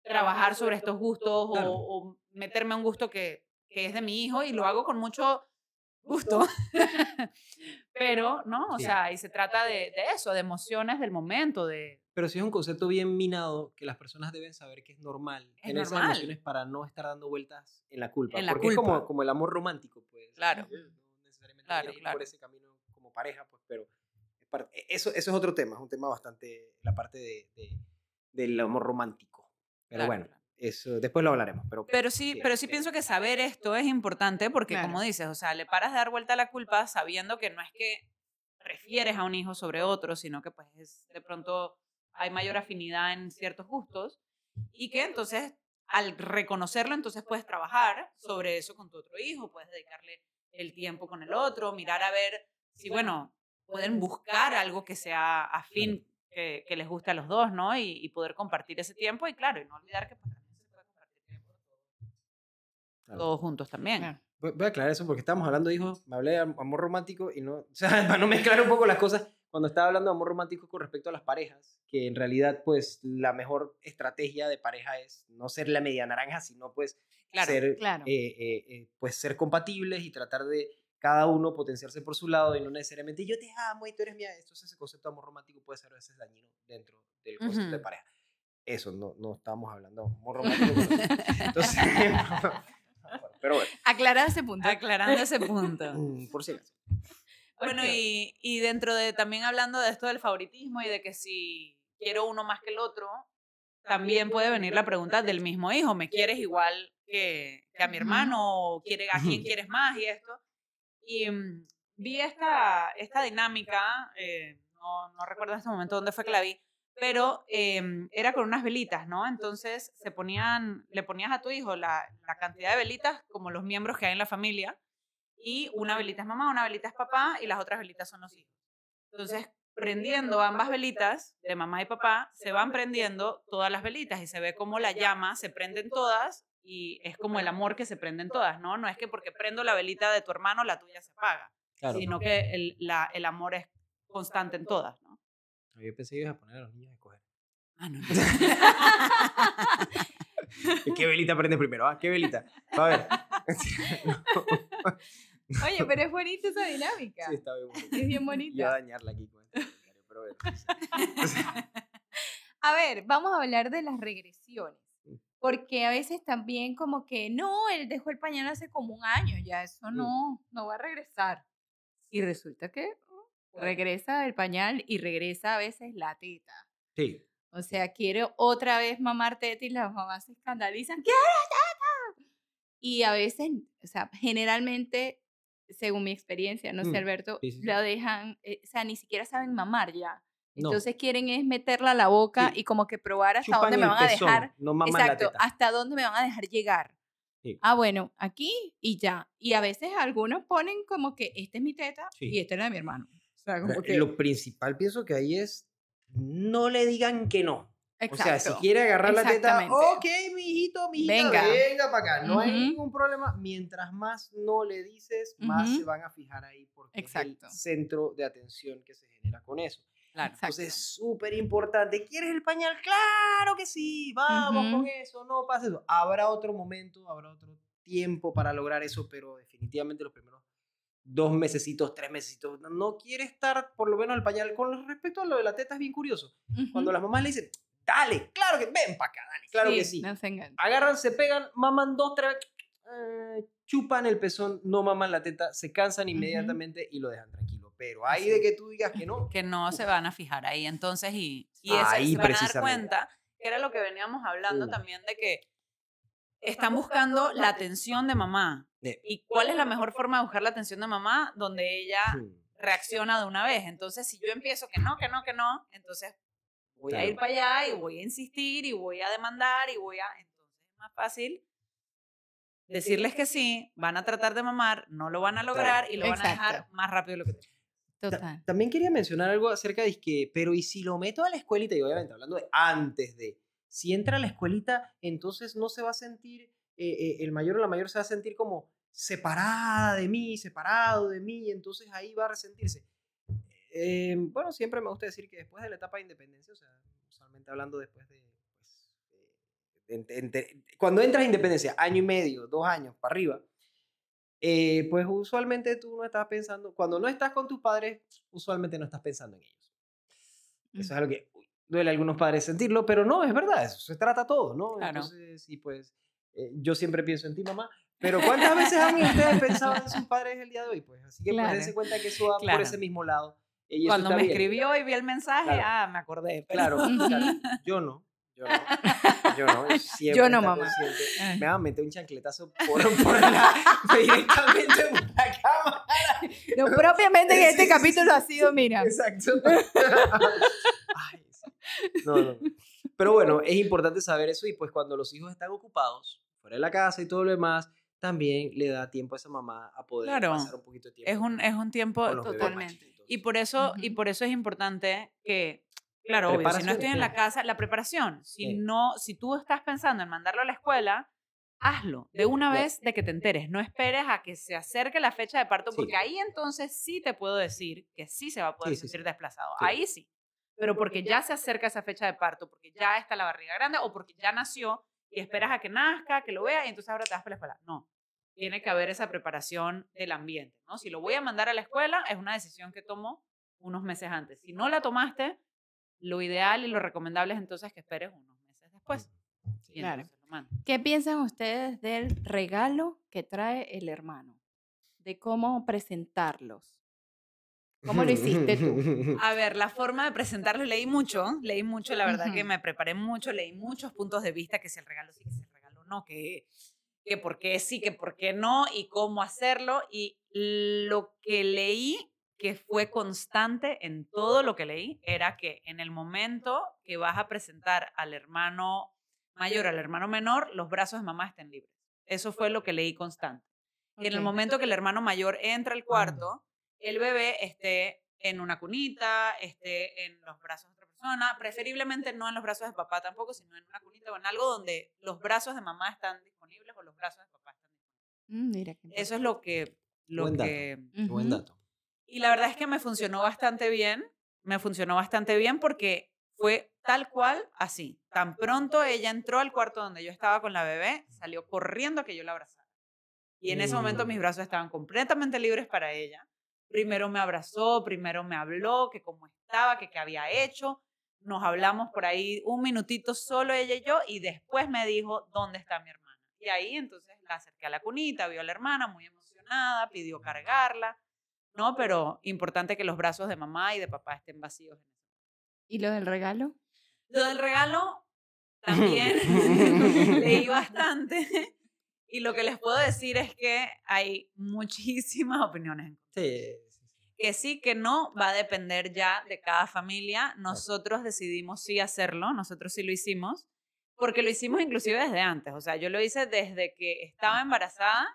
trabajar sobre estos gustos o, meterme a un gusto que, que, es de mi hijo y lo hago con mucho gusto. <laughs> Pero, ¿no? O sea, y se trata de, de, eso, de emociones del momento, de... Pero sí es un concepto bien minado que las personas deben saber que es normal es tener esas emociones para no estar dando vueltas en la culpa. En la porque culpa. es como, como el amor romántico, pues. Claro. No necesariamente claro, ir claro. por ese camino como pareja, pues, pero e, eso, eso es otro tema, es un tema bastante, la parte de, de- del amor romántico. Pero Claro, bueno, eso después lo hablaremos. Pero, Pero sí, pero sí pienso que saber esto es importante porque, Claro. como dices, o sea, le paras de dar vuelta a la culpa sabiendo que no es que prefieres a un hijo sobre otro, sino que pues es, de pronto hay mayor afinidad en ciertos gustos y que entonces al reconocerlo entonces puedes trabajar sobre eso con tu otro hijo, puedes dedicarle el tiempo con el otro, mirar a ver si, bueno, pueden buscar algo que sea afín, que, que les guste a los dos, ¿no? Y, y poder compartir ese tiempo y claro, y no olvidar que pues también se puede compartir tiempo Claro. todos juntos también. Claro. Voy voy a aclarar eso porque estábamos hablando de hijos, me hablé de am- amor romántico y no, <laughs> o sea, para no mezclar un poco las cosas, cuando estaba hablando de amor romántico con respecto a las parejas, que en realidad pues la mejor estrategia de pareja es no ser la media naranja, sino pues Claro, ser, claro. eh, eh, eh, pues ser compatibles y tratar de cada uno potenciarse por su lado y no necesariamente yo te amo y tú eres mía. Entonces ese concepto de amor romántico puede ser a veces dañino dentro del concepto de Ujú. pareja. Eso, no, no estábamos hablando de amor romántico. pero- Entonces, <laughs> pero bueno, Aclarar ese punto. Aclarando ese punto. mm, por si acaso. Bueno, y, y dentro de también hablando de esto del favoritismo y de que si quiero uno más que el otro, también puede venir la pregunta del mismo hijo, ¿me quieres igual que, que a mi hermano? ¿O quiere, a quién quieres más? Y esto. Y mm, vi esta, esta dinámica, eh, no, no recuerdo en este momento dónde fue que la vi, pero em, era con unas velitas, ¿no? Entonces se ponían, le ponías a tu hijo la, la cantidad de velitas como los miembros que hay en la familia y una velita es mamá, una velita es papá y las otras velitas son los hijos. Entonces, prendiendo ambas velitas de mamá y papá, se van prendiendo todas las velitas y se ve como la llama se prenden todas y es como el amor que se prenden todas, ¿no? No es que porque prendo la velita de tu hermano, la tuya se apaga, Claro. sino que el, la- el amor es constante en todas, ¿no? Yo pensé que ibas a poner a los niños a escoger. Ah, no. <laughs> ¿Qué velita prende primero? ¿Ah? ¿Qué velita? A ver. <laughs> <laughs> Oye, pero es bonita esa dinámica. Sí, está bien. bonito. Es bien Iba a bonita. dañarla aquí con este comentario, pero bueno. A ver, vamos a hablar de las regresiones. Porque a veces también como que, no, él dejó el pañal hace como un año, ya eso no, no va a regresar. Y resulta que regresa el pañal y regresa a veces la teta. Sí. O sea, quiere otra vez mamar teta y las mamás se escandalizan. ¡Quiero teta! Y a veces, o sea, generalmente, según mi experiencia, no sé, Mm, Alberto, sí, sí, sí. lo dejan, eh, o sea, ni siquiera saben mamar ya. No. Entonces quieren es meterla a la boca Sí. y como que probar hasta Chupan dónde me van a pezón, dejar. No Exacto, hasta dónde me van a dejar llegar. Sí. Ah, bueno, aquí y ya. Y a veces algunos ponen como que esta es mi teta Sí. y esta es la de mi hermano. O sea, como que... Lo principal pienso que ahí es no le digan que no. O sea, si Exacto. quiere agarrar la teta, ok, mijito, mijita, Venga. venga, para acá. No hay Ujú. ningún problema. Mientras más no le dices, más Ujú. se van a fijar ahí porque es Exacto. el centro de atención que se genera con eso. Claro. Entonces es súper importante. ¿Quieres el pañal? Claro que sí. Vamos Ujú. con eso. No pasa eso. Habrá otro momento, habrá otro tiempo para lograr eso, pero definitivamente los primeros dos mesecitos, tres mesecitos, no- quiere estar por lo menos el pañal. Con respecto a lo de la teta es bien curioso. Cuando Ujú. las mamás le dicen, dale, claro que ven para acá, dale, claro que sí. No se engañen. Agarran, se pegan, maman dos, tres, eh, chupan el pezón, no maman la teta, se cansan inmediatamente y lo dejan tranquilo. Pero ahí Así. de que tú digas que no, que no se van a fijar ahí. Entonces, y, y eso Ahí se van a dar cuenta, que era lo que veníamos hablando también de que están buscando la atención de mamá. Eh. ¿Y cuál es la mejor forma de buscar la atención de mamá? Donde ella hmm, reacciona de una vez. Entonces, si yo empiezo que no, que no, que no, entonces voy a Claro. ir para allá y voy a insistir y voy a demandar y voy a... Entonces es más fácil decirles que sí, van a tratar de mamar, no lo van a lograr y lo van a dejar más rápido de lo que Total. También quería mencionar algo acerca de que, pero ¿y si lo meto a la escuelita? Y obviamente hablando de antes de, si entra a la escuelita, entonces no se va a sentir, eh, eh, el mayor o la mayor se va a sentir como separada de mí, separado de mí, entonces ahí va a resentirse. Eh, bueno, siempre me gusta decir que después de la etapa de independencia, o sea, usualmente hablando después de, pues, cuando entras a independencia, año y medio, dos años, para arriba, eh, pues usualmente tú no estás pensando, cuando no estás con tus padres, usualmente no estás pensando en ellos. Eso es algo que duele a algunos padres sentirlo, pero no, es verdad, eso se trata todo, ¿no? Claro. Entonces, sí, pues eh, yo siempre pienso en ti, mamá, pero ¿cuántas veces han ustedes pensado en sus padres el día de hoy? Pues así que pues, dense cuenta que eso va por ese mismo lado. Y Cuando me escribió y vi el mensaje, ah, me acordé. Claro, <laughs> yo no. Yo no, <laughs> <laughs> yo no, siempre yo no mamá. Me va a meter un chancletazo por, por la, <laughs> <laughs> directamente en la cámara. No, propiamente en este capítulo ha sido, mira. Exacto. Ay, no, no. Pero bueno, es importante saber eso y pues cuando los hijos están ocupados, fuera de la casa y todo lo demás, también le da tiempo a esa mamá a poder pasar un poquito de tiempo. Es un, es un tiempo totalmente. Y por, eso, y por eso es importante que, claro, obvio, si no estoy en la casa, la preparación, si, no, si tú estás pensando en mandarlo a la escuela, hazlo de una vez de que te enteres. No esperes a que se acerque la fecha de parto, porque ahí entonces sí te puedo decir que sí se va a poder sentir desplazado. Ahí sí. Pero porque ya se acerca esa fecha de parto, porque ya está la barriga grande o porque ya nació, y esperas a que nazca, que lo vea y entonces ahora te vas para la escuela. No, tiene que haber esa preparación del ambiente, ¿no? Si lo voy a mandar a la escuela, es una decisión que tomo unos meses antes. Si no la tomaste, lo ideal y lo recomendable es entonces que esperes unos meses después. claro. ¿Qué piensan ustedes del regalo que trae el hermano? De cómo presentarlos. ¿Cómo lo hiciste tú? <laughs> A ver, la forma de presentarlo, leí mucho, leí mucho, la verdad que me preparé mucho, leí muchos puntos de vista, que si el regalo sí, que si el regalo no, que, que por qué sí, que por qué no, y cómo hacerlo. Y lo que leí, que fue constante en todo lo que leí, era que en el momento que vas a presentar al hermano mayor, al hermano menor, los brazos de mamá estén libres. Eso fue lo que leí constante. Y en el momento que el hermano mayor entra al cuarto, el bebé esté en una cunita, esté en los brazos de otra persona, preferiblemente no en los brazos de papá tampoco, sino en una cunita o en algo donde los brazos de mamá están disponibles o los brazos de papá están disponibles. Mm, Eso es lo que... Lo buen que dato. Buen dato. Y la verdad es que me funcionó bastante bien, me funcionó bastante bien porque fue tal cual así. Tan pronto ella entró al cuarto donde yo estaba con la bebé, salió corriendo a que yo la abrazara. Y en ese momento mis mm. brazos estaban completamente libres para ella primero me abrazó, primero me habló, que cómo estaba, que qué había hecho. Nos hablamos por ahí un minutito solo ella y yo y después me dijo, ¿dónde está mi hermana? Y ahí entonces la acerqué a la cunita, vio a la hermana muy emocionada, pidió cargarla, ¿no? Pero importante que los brazos de mamá y de papá estén vacíos. ¿Y lo del regalo? Lo del regalo también <laughs> <laughs> leí bastante. Y lo que les puedo decir es que hay muchísimas opiniones. Sí. Que sí, que no, va a depender ya de cada familia. Nosotros decidimos sí hacerlo, nosotros sí lo hicimos, porque lo hicimos inclusive desde antes. O sea, yo lo hice desde que estaba embarazada,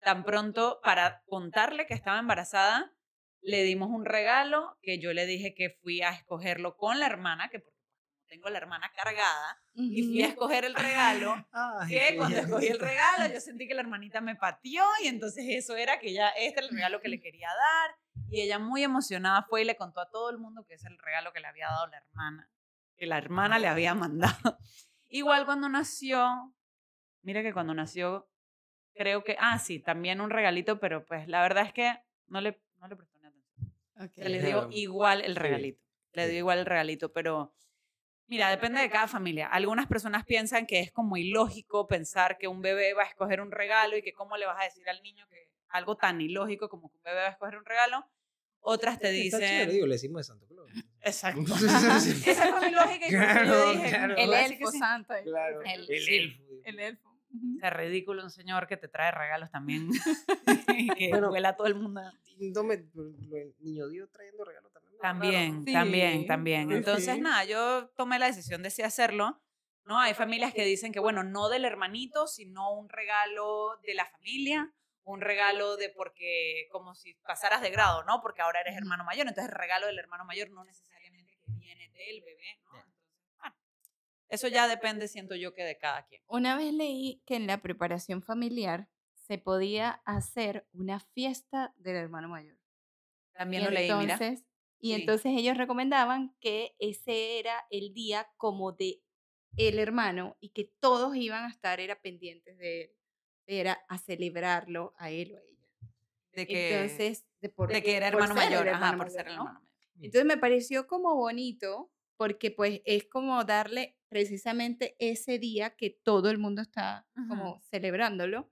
tan pronto para contarle que estaba embarazada, le dimos un regalo que yo le dije que fui a escogerlo con la hermana, que tengo la hermana cargada y fui a escoger el regalo. <laughs> que cuando escogí el regalo yo sentí que la hermanita me pateó y entonces eso era que ya este era el regalo que le quería dar y ella muy emocionada fue y le contó a todo el mundo que es el regalo que le había dado la hermana, que la hermana le había mandado. <laughs> Igual cuando nació, mira que cuando nació creo que, ah, sí, también un regalito, pero pues la verdad es que no le, no le prestó ni atención. Se le dio igual el regalito. Le dio igual el regalito, pero Mira, depende de cada familia. Algunas personas piensan que es como ilógico pensar que un bebé va a escoger un regalo y que cómo le vas a decir al niño que algo tan ilógico como que un bebé va a escoger un regalo. Otras te dicen... Está digo, le decimos de Santo Claus. Exacto. <laughs> Esa fue mi lógica y yo dije... el elfo santo. Claro, el, elfo. El elfo. Es ridículo un señor que te trae regalos también. <laughs> que bueno, a todo el mundo. No me, el niño Dios trayendo regalos también. También, también, también. Entonces, nada, yo tomé la decisión de sí hacerlo. ¿no? Hay familias que dicen que, bueno, no del hermanito, sino un regalo de la familia, un regalo de porque, como si pasaras de grado, ¿no? Porque ahora eres hermano mayor, entonces el regalo del hermano mayor no necesariamente que viene del bebé, ¿no? Eso ya depende, siento yo, que de cada quien. Una vez leí que en la preparación familiar se podía hacer una fiesta del hermano mayor. También lo leí, entonces, Y entonces ellos recomendaban que ese era el día como de el hermano y que todos iban a estar era pendientes de él, era a celebrarlo a él o a ella. De que, entonces, de, por, que era hermano mayor, ajá, por ser hermano mayor. Entonces me pareció como bonito porque pues es como darle precisamente ese día que todo el mundo está como celebrándolo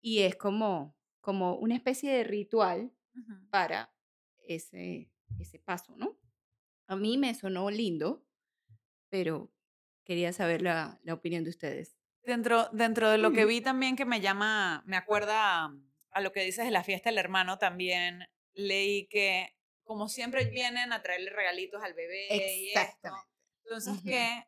y es como, como una especie de ritual para ese, ese paso, ¿no? A mí me sonó lindo, pero quería saber la, la opinión de ustedes. Dentro, dentro de lo que <laughs> vi también que me llama, me acuerda a lo que dices de la fiesta del hermano, también leí que como siempre vienen a traerle regalitos al bebé y esto, entonces que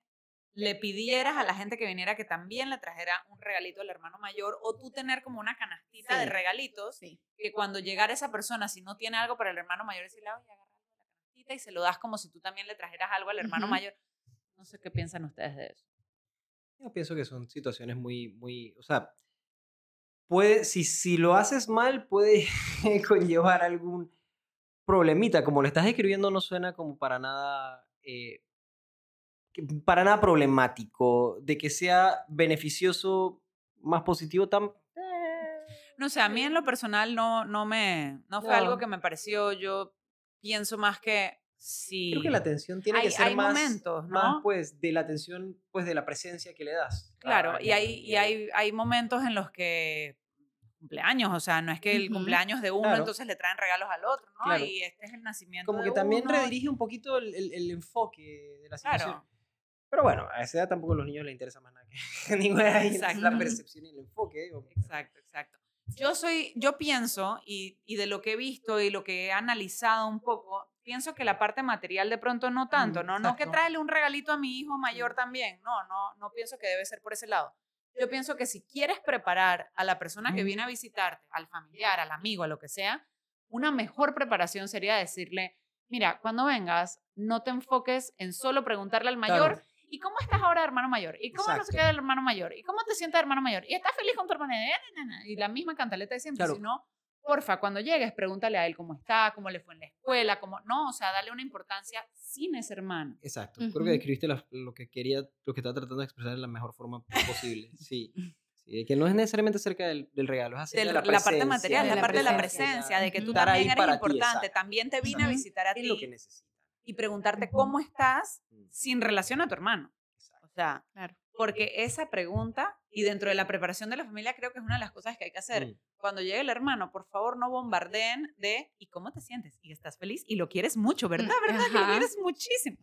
le pidieras a la gente que viniera que también le trajera un regalito al hermano mayor o tú tener como una canastita de regalitos que cuando llegara esa persona, si no tiene algo para el hermano mayor, decirle, oye, agarra la canastita y se lo das como si tú también le trajeras algo al hermano mayor. No sé qué piensan ustedes de eso. Yo pienso que son situaciones muy, muy, o sea, puede, si, si lo haces mal, puede <laughs> conllevar algún problemita. Como lo estás escribiendo, no suena como para nada, eh, para nada problemático. De que sea beneficioso, más positivo, tan. No sé, a mí en lo personal no, no me, no fue algo que me pareció. Yo pienso más que si. Creo que la atención tiene que ser hay más, momentos, ¿no? más pues de la atención, pues de la presencia que le das. Claro, y hay, y hay, hay momentos en los que cumpleaños, o sea, no es que el cumpleaños de uno entonces le traen regalos al otro, ¿no? Y este es el nacimiento. Como que también redirige un poquito el, el, enfoque de la situación. Claro. Pero bueno, a esa edad tampoco a los niños les interesa más nada que <laughs> ninguna exacto. la percepción y el enfoque. Exacto, exacto. Yo soy, yo pienso, y, y, de lo que he visto y lo que he analizado un poco, pienso que la parte material de pronto no tanto, ¿no? No que traerle un regalito a mi hijo mayor también, no, no, no pienso que debe ser por ese lado yo pienso que si quieres preparar a la persona que viene a visitarte, al familiar, al amigo, a lo que sea, una mejor preparación sería decirle, mira, cuando vengas, no te enfoques en solo preguntarle al mayor, ¿y cómo estás ahora, hermano mayor? ¿Y cómo no se queda el hermano mayor? ¿Y cómo te sientes, hermano mayor? ¿Y estás feliz con tu hermano? Y la misma cantaleta de siempre, si no, porfa, cuando llegues, pregúntale a él cómo está, cómo le fue en la escuela, cómo, no, o sea, dale una importancia sin ese hermano. Exacto, creo que describiste lo que quería, lo que estaba tratando de expresar de la mejor forma posible, <laughs> sí. Sí, que no es necesariamente acerca del, del regalo, es acerca de la, la parte material, la, parte de la presencia, de que tú también eres importante, también te vine a visitar a ti. lo que necesitas. Y preguntarte cómo estás sin relación a tu hermano. O sea, claro porque esa pregunta, y dentro de la preparación de la familia creo que es una de las cosas que hay que hacer. Mm. Cuando llegue el hermano, por favor no bombardeen de ¿y cómo te sientes? Y estás feliz y lo quieres mucho, ¿verdad? ¿Verdad? Que lo quieres muchísimo.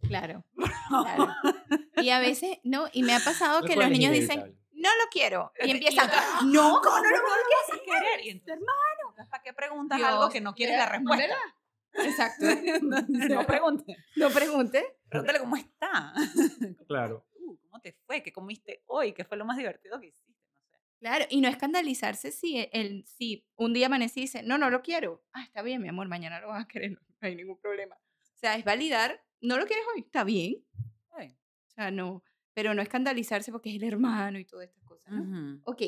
claro, <laughs> Y a veces, no, y me ha pasado que los niños dicen, no lo quiero. Y <laughs> empiezan, <laughs> no, ¿cómo no lo quieres querer? Y entonces, hermano, ¿para qué preguntas algo que no quieres la respuesta? Exacto. no pregunte. No pregunte. Pregúntale cómo está. Claro. ¿Cómo te fue? ¿Qué comiste hoy? ¿Qué fue lo más divertido que hiciste? No sé. Claro, y no escandalizarse si, e, el, si un día amanecí y dice, no, no lo quiero. Ah, está bien, mi amor, mañana lo vas a querer, <laughs> no hay ningún problema. O sea, es validar, no lo quieres hoy, está bien. O sea, no, pero no escandalizarse porque es el hermano y todas estas cosas. ¿no? Ok,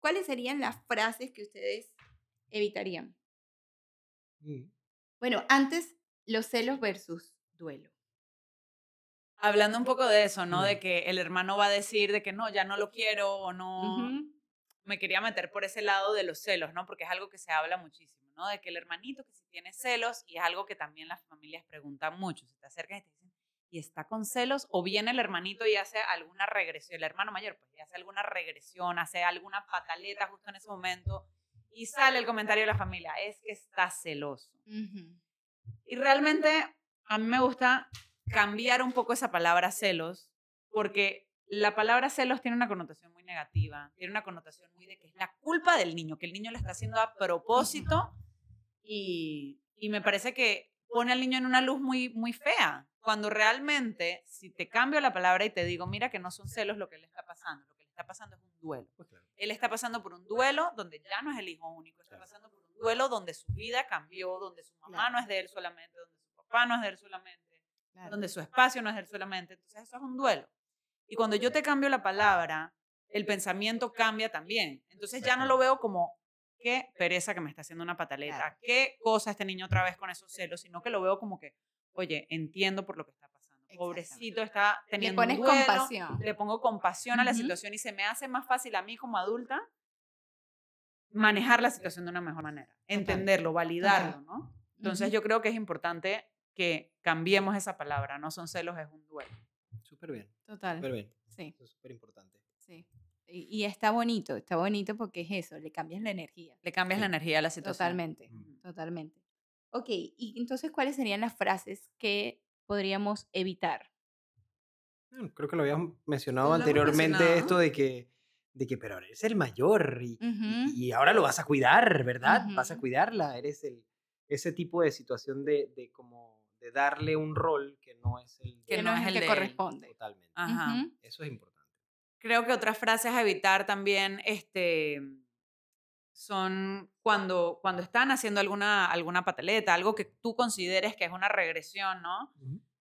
¿cuáles serían las frases que ustedes evitarían? Mm. Bueno, antes, los celos versus duelo. Hablando un poco de eso, ¿no? De que el hermano va a decir de que no, ya no lo quiero o no. Me quería meter por ese lado de los celos, ¿no? Porque es algo que se habla muchísimo, ¿no? De que el hermanito que si tiene celos, y es algo que también las familias preguntan mucho, se te acercan y te dicen, ¿y está con celos? O viene el hermanito y hace alguna regresión, el hermano mayor, pues y hace alguna regresión, hace alguna pataleta justo en ese momento, y sale el comentario de la familia, es que está celoso. Y realmente a mí me gusta cambiar un poco esa palabra celos, porque la palabra celos tiene una connotación muy negativa, tiene una connotación muy de que es la culpa del niño, que el niño lo está haciendo a propósito y, y me parece que pone al niño en una luz muy, muy fea, cuando realmente si te cambio la palabra y te digo, mira que no son celos lo que le está pasando, lo que le está pasando es un duelo. Pues él está pasando por un duelo donde ya no es el hijo único, está pasando por un duelo donde su vida cambió, donde su mamá no es de él solamente, donde su papá no es de él solamente donde su espacio no es él solamente. Entonces eso es un duelo. Y cuando yo te cambio la palabra, el pensamiento cambia también. Entonces ya no lo veo como qué pereza que me está haciendo una pataleta, qué cosa este niño otra vez con esos celos, sino que lo veo como que, oye, entiendo por lo que está pasando. Pobrecito está teniendo le pones compasión. Le pongo compasión a la situación y se me hace más fácil a mí como adulta manejar la situación de una mejor manera, entenderlo, validarlo, ¿no? Entonces yo creo que es importante que cambiemos esa palabra, no son celos, es un duelo. Súper bien. Total. Súper bien. Sí. es súper importante. Sí. Y, está bonito, está bonito porque es eso, le cambias la energía. Le cambias la energía a la situación. Totalmente, totalmente. Ok, y entonces, ¿cuáles serían las frases que podríamos evitar? creo que lo habíamos mencionado anteriormente, esto de que, de que, pero eres el mayor y, y, ahora lo vas a cuidar, ¿verdad? Vas a cuidarla, eres el, ese tipo de situación de, de como de darle un rol que no es el que no es el que corresponde. Totalmente. Ajá. Eso es importante. Creo que otras frases a evitar también este, son cuando, cuando están haciendo alguna, alguna pataleta, algo que tú consideres que es una regresión, ¿no?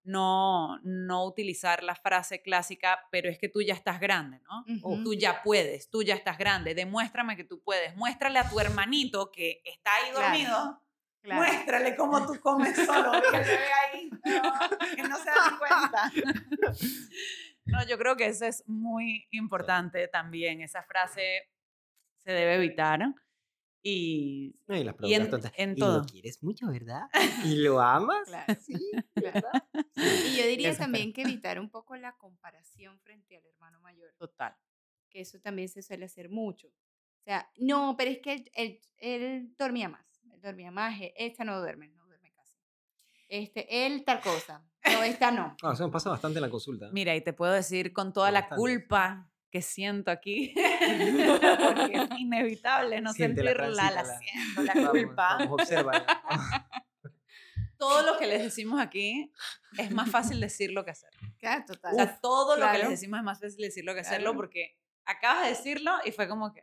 no, no utilizar la frase clásica, pero es que tú ya estás grande, ¿no? O tú ya puedes, tú ya estás grande, demuéstrame que tú puedes. Muéstrale a tu hermanito que está ahí dormido. Muéstrale cómo tú comes <laughs> solo, que se ve ahí, <laughs> que no se da cuenta. No, yo creo que eso es muy importante también. Esa frase se debe evitar. Y, y, las en, todo. lo quieres mucho, ¿verdad? <laughs> ¿Y lo amas? Claro. Sí, ¿verdad? Y yo diría también que evitar un poco la comparación frente al hermano mayor. Total. Que eso también se suele hacer mucho. O sea, no, pero es que él, él, dormía más. Él dormía más. E, esta no duerme, no duerme casi. Este, él tal cosa. No, esta no. Ah, eso me pasa bastante en la consulta. Mira, y te puedo decir con toda la culpa que siento aquí, <laughs> porque es inevitable no sentirla, la, la, siento, la culpa. observa. <laughs> todo lo que les decimos aquí es más fácil decirlo que hacerlo. Claro, total. O sea, todo lo que les decimos es más fácil decirlo que hacerlo porque acabas de decirlo y fue como que...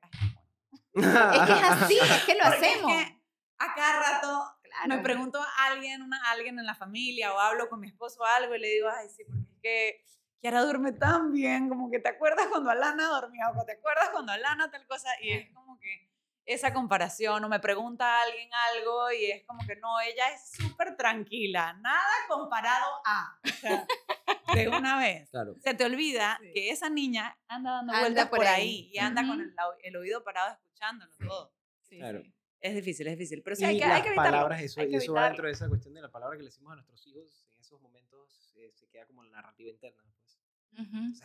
es que es <laughs> así, es que lo hacemos. Es que a cada rato me pregunto a alguien, una, alguien en la familia o hablo con mi esposo o algo y le digo, ay, sí, porque es que Kiara duerme tan bien, como que te acuerdas cuando Alana dormía o te acuerdas cuando Alana tal cosa y es como que esa comparación o me pregunta alguien algo y es como que no, ella es súper tranquila, nada comparado a, o sea, de una vez. Se te olvida que esa niña anda dando vueltas por, ahí, y anda con el, oído parado escuchándolo todo. Sí, claro. Es difícil, es difícil, pero sí hay que, hay que evitarlo. palabras, eso, y eso va dentro de esa cuestión de la palabra que le decimos a nuestros hijos, en esos momentos eh, se queda como la narrativa interna.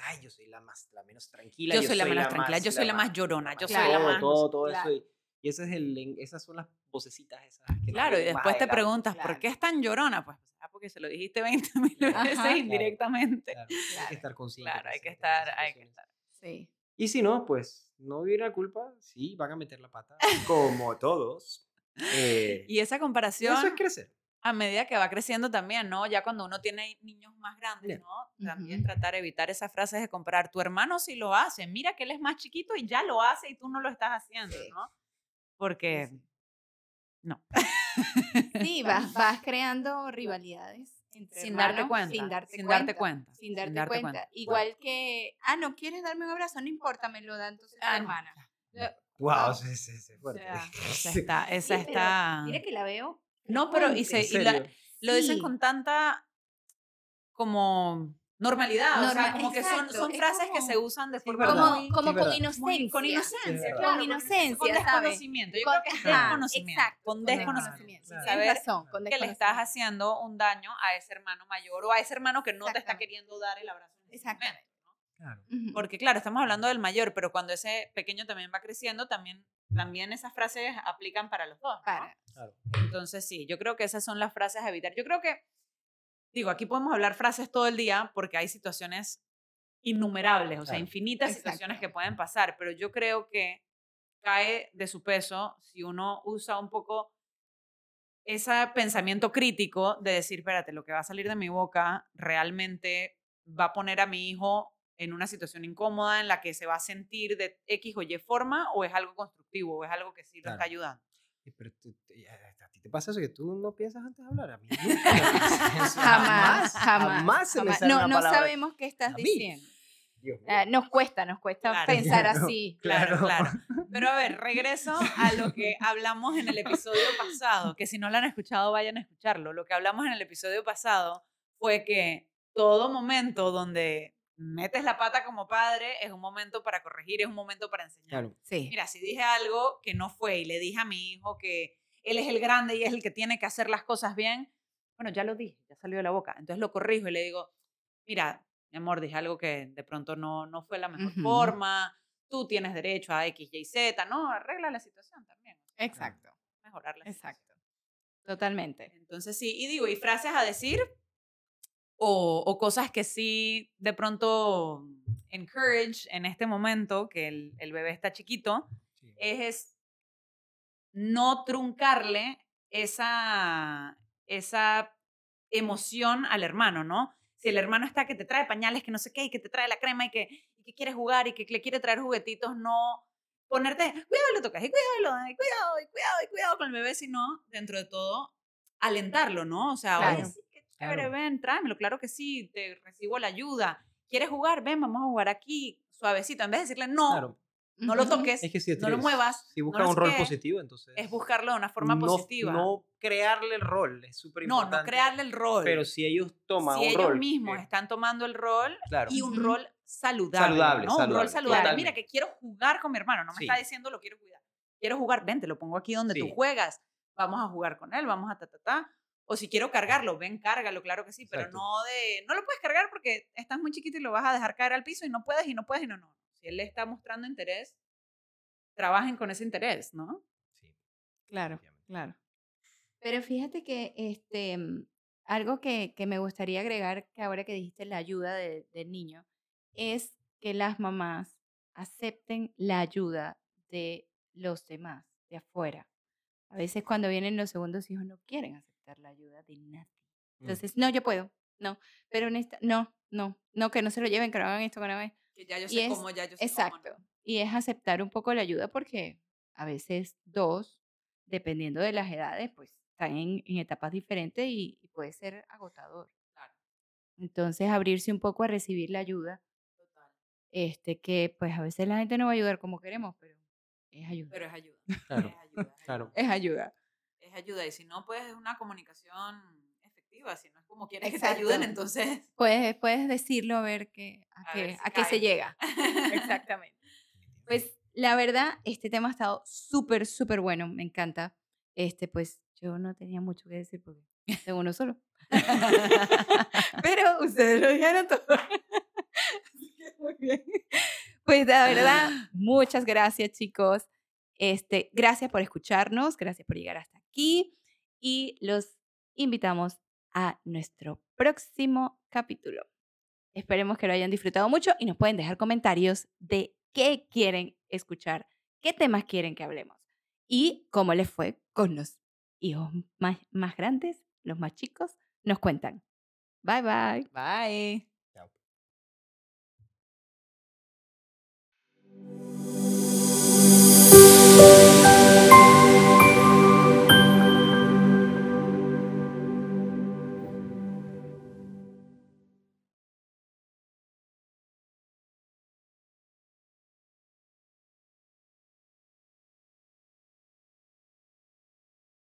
Ay, yo soy la más, la menos tranquila. Yo, soy, la menos tranquila, yo soy la más llorona, yo soy la más... Todo, todo eso. Y, y ese es el, esas son las vocecitas esas. claro, y después te preguntas, ¿por qué es tan llorona? Pues ah, porque se lo dijiste 20 <laughs> mil veces indirectamente. Claro, Hay que estar consciente. Claro, hay que estar, hay que estar. Sí. Y si no, pues no viene la culpa, sí, van a meter la pata, como todos. Eh, y esa comparación... Eso es crecer a medida que va creciendo también, ¿no? Ya cuando uno tiene niños más grandes, ¿no? También tratar de evitar esas frases de comparar. Tu hermano sí lo hace, mira que él es más chiquito y ya lo hace y tú no lo estás haciendo, ¿no? Porque no. Sí, <laughs> vas, vas creando rivalidades. Sin, darte cuenta, sin darte sin cuenta. Darte cuenta. Sin darte, cuenta. Igual que, ah, no quieres darme un abrazo, no importa, me lo da entonces tu ah, hermana. Wow, sí, sí, sí, fuerte. <laughs> esa está, esa está. Mira que la veo no, pero y, se, lo dicen con tanta como normalidad, o sea, como que son, son frases que se usan de forma como, como con inocencia, con inocencia, con inocencia, con desconocimiento. Yo creo que es desconocimiento, exacto, con desconocimiento, saber razón, con que le estás haciendo un daño a ese hermano mayor o a ese hermano que no te está queriendo dar el abrazo. Exactamente. Claro. Porque claro, estamos hablando del mayor, pero cuando ese pequeño también va creciendo, también, también esas frases aplican para los dos. Claro. Entonces sí, yo creo que esas son las frases a evitar. Yo creo que, digo, aquí podemos hablar frases todo el día porque hay situaciones innumerables, o sea, infinitas situaciones que pueden pasar, pero yo creo que cae de su peso si uno usa un poco ese pensamiento crítico de decir, espérate, lo que va a salir de mi boca realmente va a poner a mi hijo en una situación incómoda en la que se va a sentir de X o Y forma o es algo constructivo o es algo que sí lo está ayudando. Pero a ti te pasa eso que tú no piensas antes de hablar. A mí <laughs> jamás, jamás, jamás, se me sale No, no sabemos qué estás diciendo. Ah, nos cuesta, nos cuesta pensar así. Claro, claro. Pero a ver, <laughs> regreso a lo que hablamos en el episodio pasado, que si no lo han escuchado, vayan a escucharlo. Lo que hablamos en el episodio pasado fue que todo momento donde metes la pata como padre es un momento para corregir, es un momento para enseñar. Sí. Mira, si dije algo que no fue y le dije a mi hijo que él es el grande y es el que tiene que hacer las cosas bien, bueno, ya lo dije, ya salió de la boca. Entonces lo corrijo y le digo, mira, mi amor, dije algo que de pronto no, no fue la mejor forma, tú tienes derecho a X, Y, Z, ¿no? Arregla la situación también. Exacto. Mejorar la Exacto. Totalmente. Entonces sí, y digo, y frases a decir o, o cosas que sí de pronto encourage en este momento, que el, el bebé está chiquito, es, es no truncarle esa, esa emoción al hermano, ¿no? si el hermano está que te trae pañales, que no sé qué, y que te trae la crema y que, y que quiere jugar y que le quiere traer juguetitos, no ponerte, cuidado, lo tocas, y cuidado, y cuidado, y cuidado, y cuidado con el bebé, sino dentro de todo alentarlo, ¿no? O sea, claro. oye, sí, qué chévere, ven, tráemelo, claro que sí, te recibo la ayuda. ¿Quieres jugar? Ven, vamos a jugar aquí, suavecito, en vez de decirle no. No lo toques, no lo muevas. Si busca un rol positivo, entonces. Es buscarlo de una forma positiva. No crearle el rol, es súper importante. No, no crearle el rol. Pero si ellos toman un rol. Si ellos mismos están tomando el rol y un rol saludable. Saludable, ¿no? Un rol saludable. Mira, que quiero jugar con mi hermano, no me está diciendo lo quiero cuidar. Quiero jugar, ven, te lo pongo aquí donde tú juegas. Vamos a jugar con él, vamos a ta, ta, ta. O si quiero cargarlo, ven, cárgalo, claro que sí, pero no de. No lo puedes cargar porque estás muy chiquito y lo vas a dejar caer al piso y no puedes y no puedes y no, no. Si él le está mostrando interés, trabajen con ese interés, ¿no? Sí. Claro, claro. Pero fíjate que este, mm, algo que, que, me gustaría agregar, que ahora que dijiste la ayuda del niño, es que las mamás acepten la ayuda de los demás, de afuera. A veces cuando vienen los segundos hijos no quieren la ayuda de nadie. Mm. Entonces, no, yo puedo, no, pero en esta, no, no, no, que no se lo lleven, que no hagan esto, que no hagan Que ya yo sé cómo, ya yo sé Exacto. Y es aceptar un poco la ayuda porque a veces dos, dependiendo de las edades, pues están en, etapas diferentes y, puede ser agotador. Entonces, abrirse un poco a recibir la ayuda. Total. Este, que pues a veces la gente no va a ayudar como queremos, pero es ayuda. Pero es ayuda. <laughs> Claro. Es ayuda. Claro. Es ayuda. Es ayuda. Y si no, pues es una comunicación efectiva. Si no es como quieres que te ayuden, entonces. Puedes, puedes decirlo a ver que, a, qué, a qué se llega. <laughs> Exactamente. Pues la verdad, este tema ha estado súper, súper bueno, me encanta. Este, pues yo no tenía mucho que decir porque tengo uno solo. <laughs> Pero ustedes lo dijeron todo. <laughs> Muy bien. Pues la verdad, <gasps> muchas gracias, chicos. Este, gracias por escucharnos, gracias por llegar hasta aquí y los invitamos a nuestro próximo capítulo. Esperemos que lo hayan disfrutado mucho y nos pueden dejar comentarios de qué quieren escuchar, qué temas quieren que hablemos y cómo les fue con los hijos más, más grandes, los más chicos, nos cuentan. Bye bye. Bye.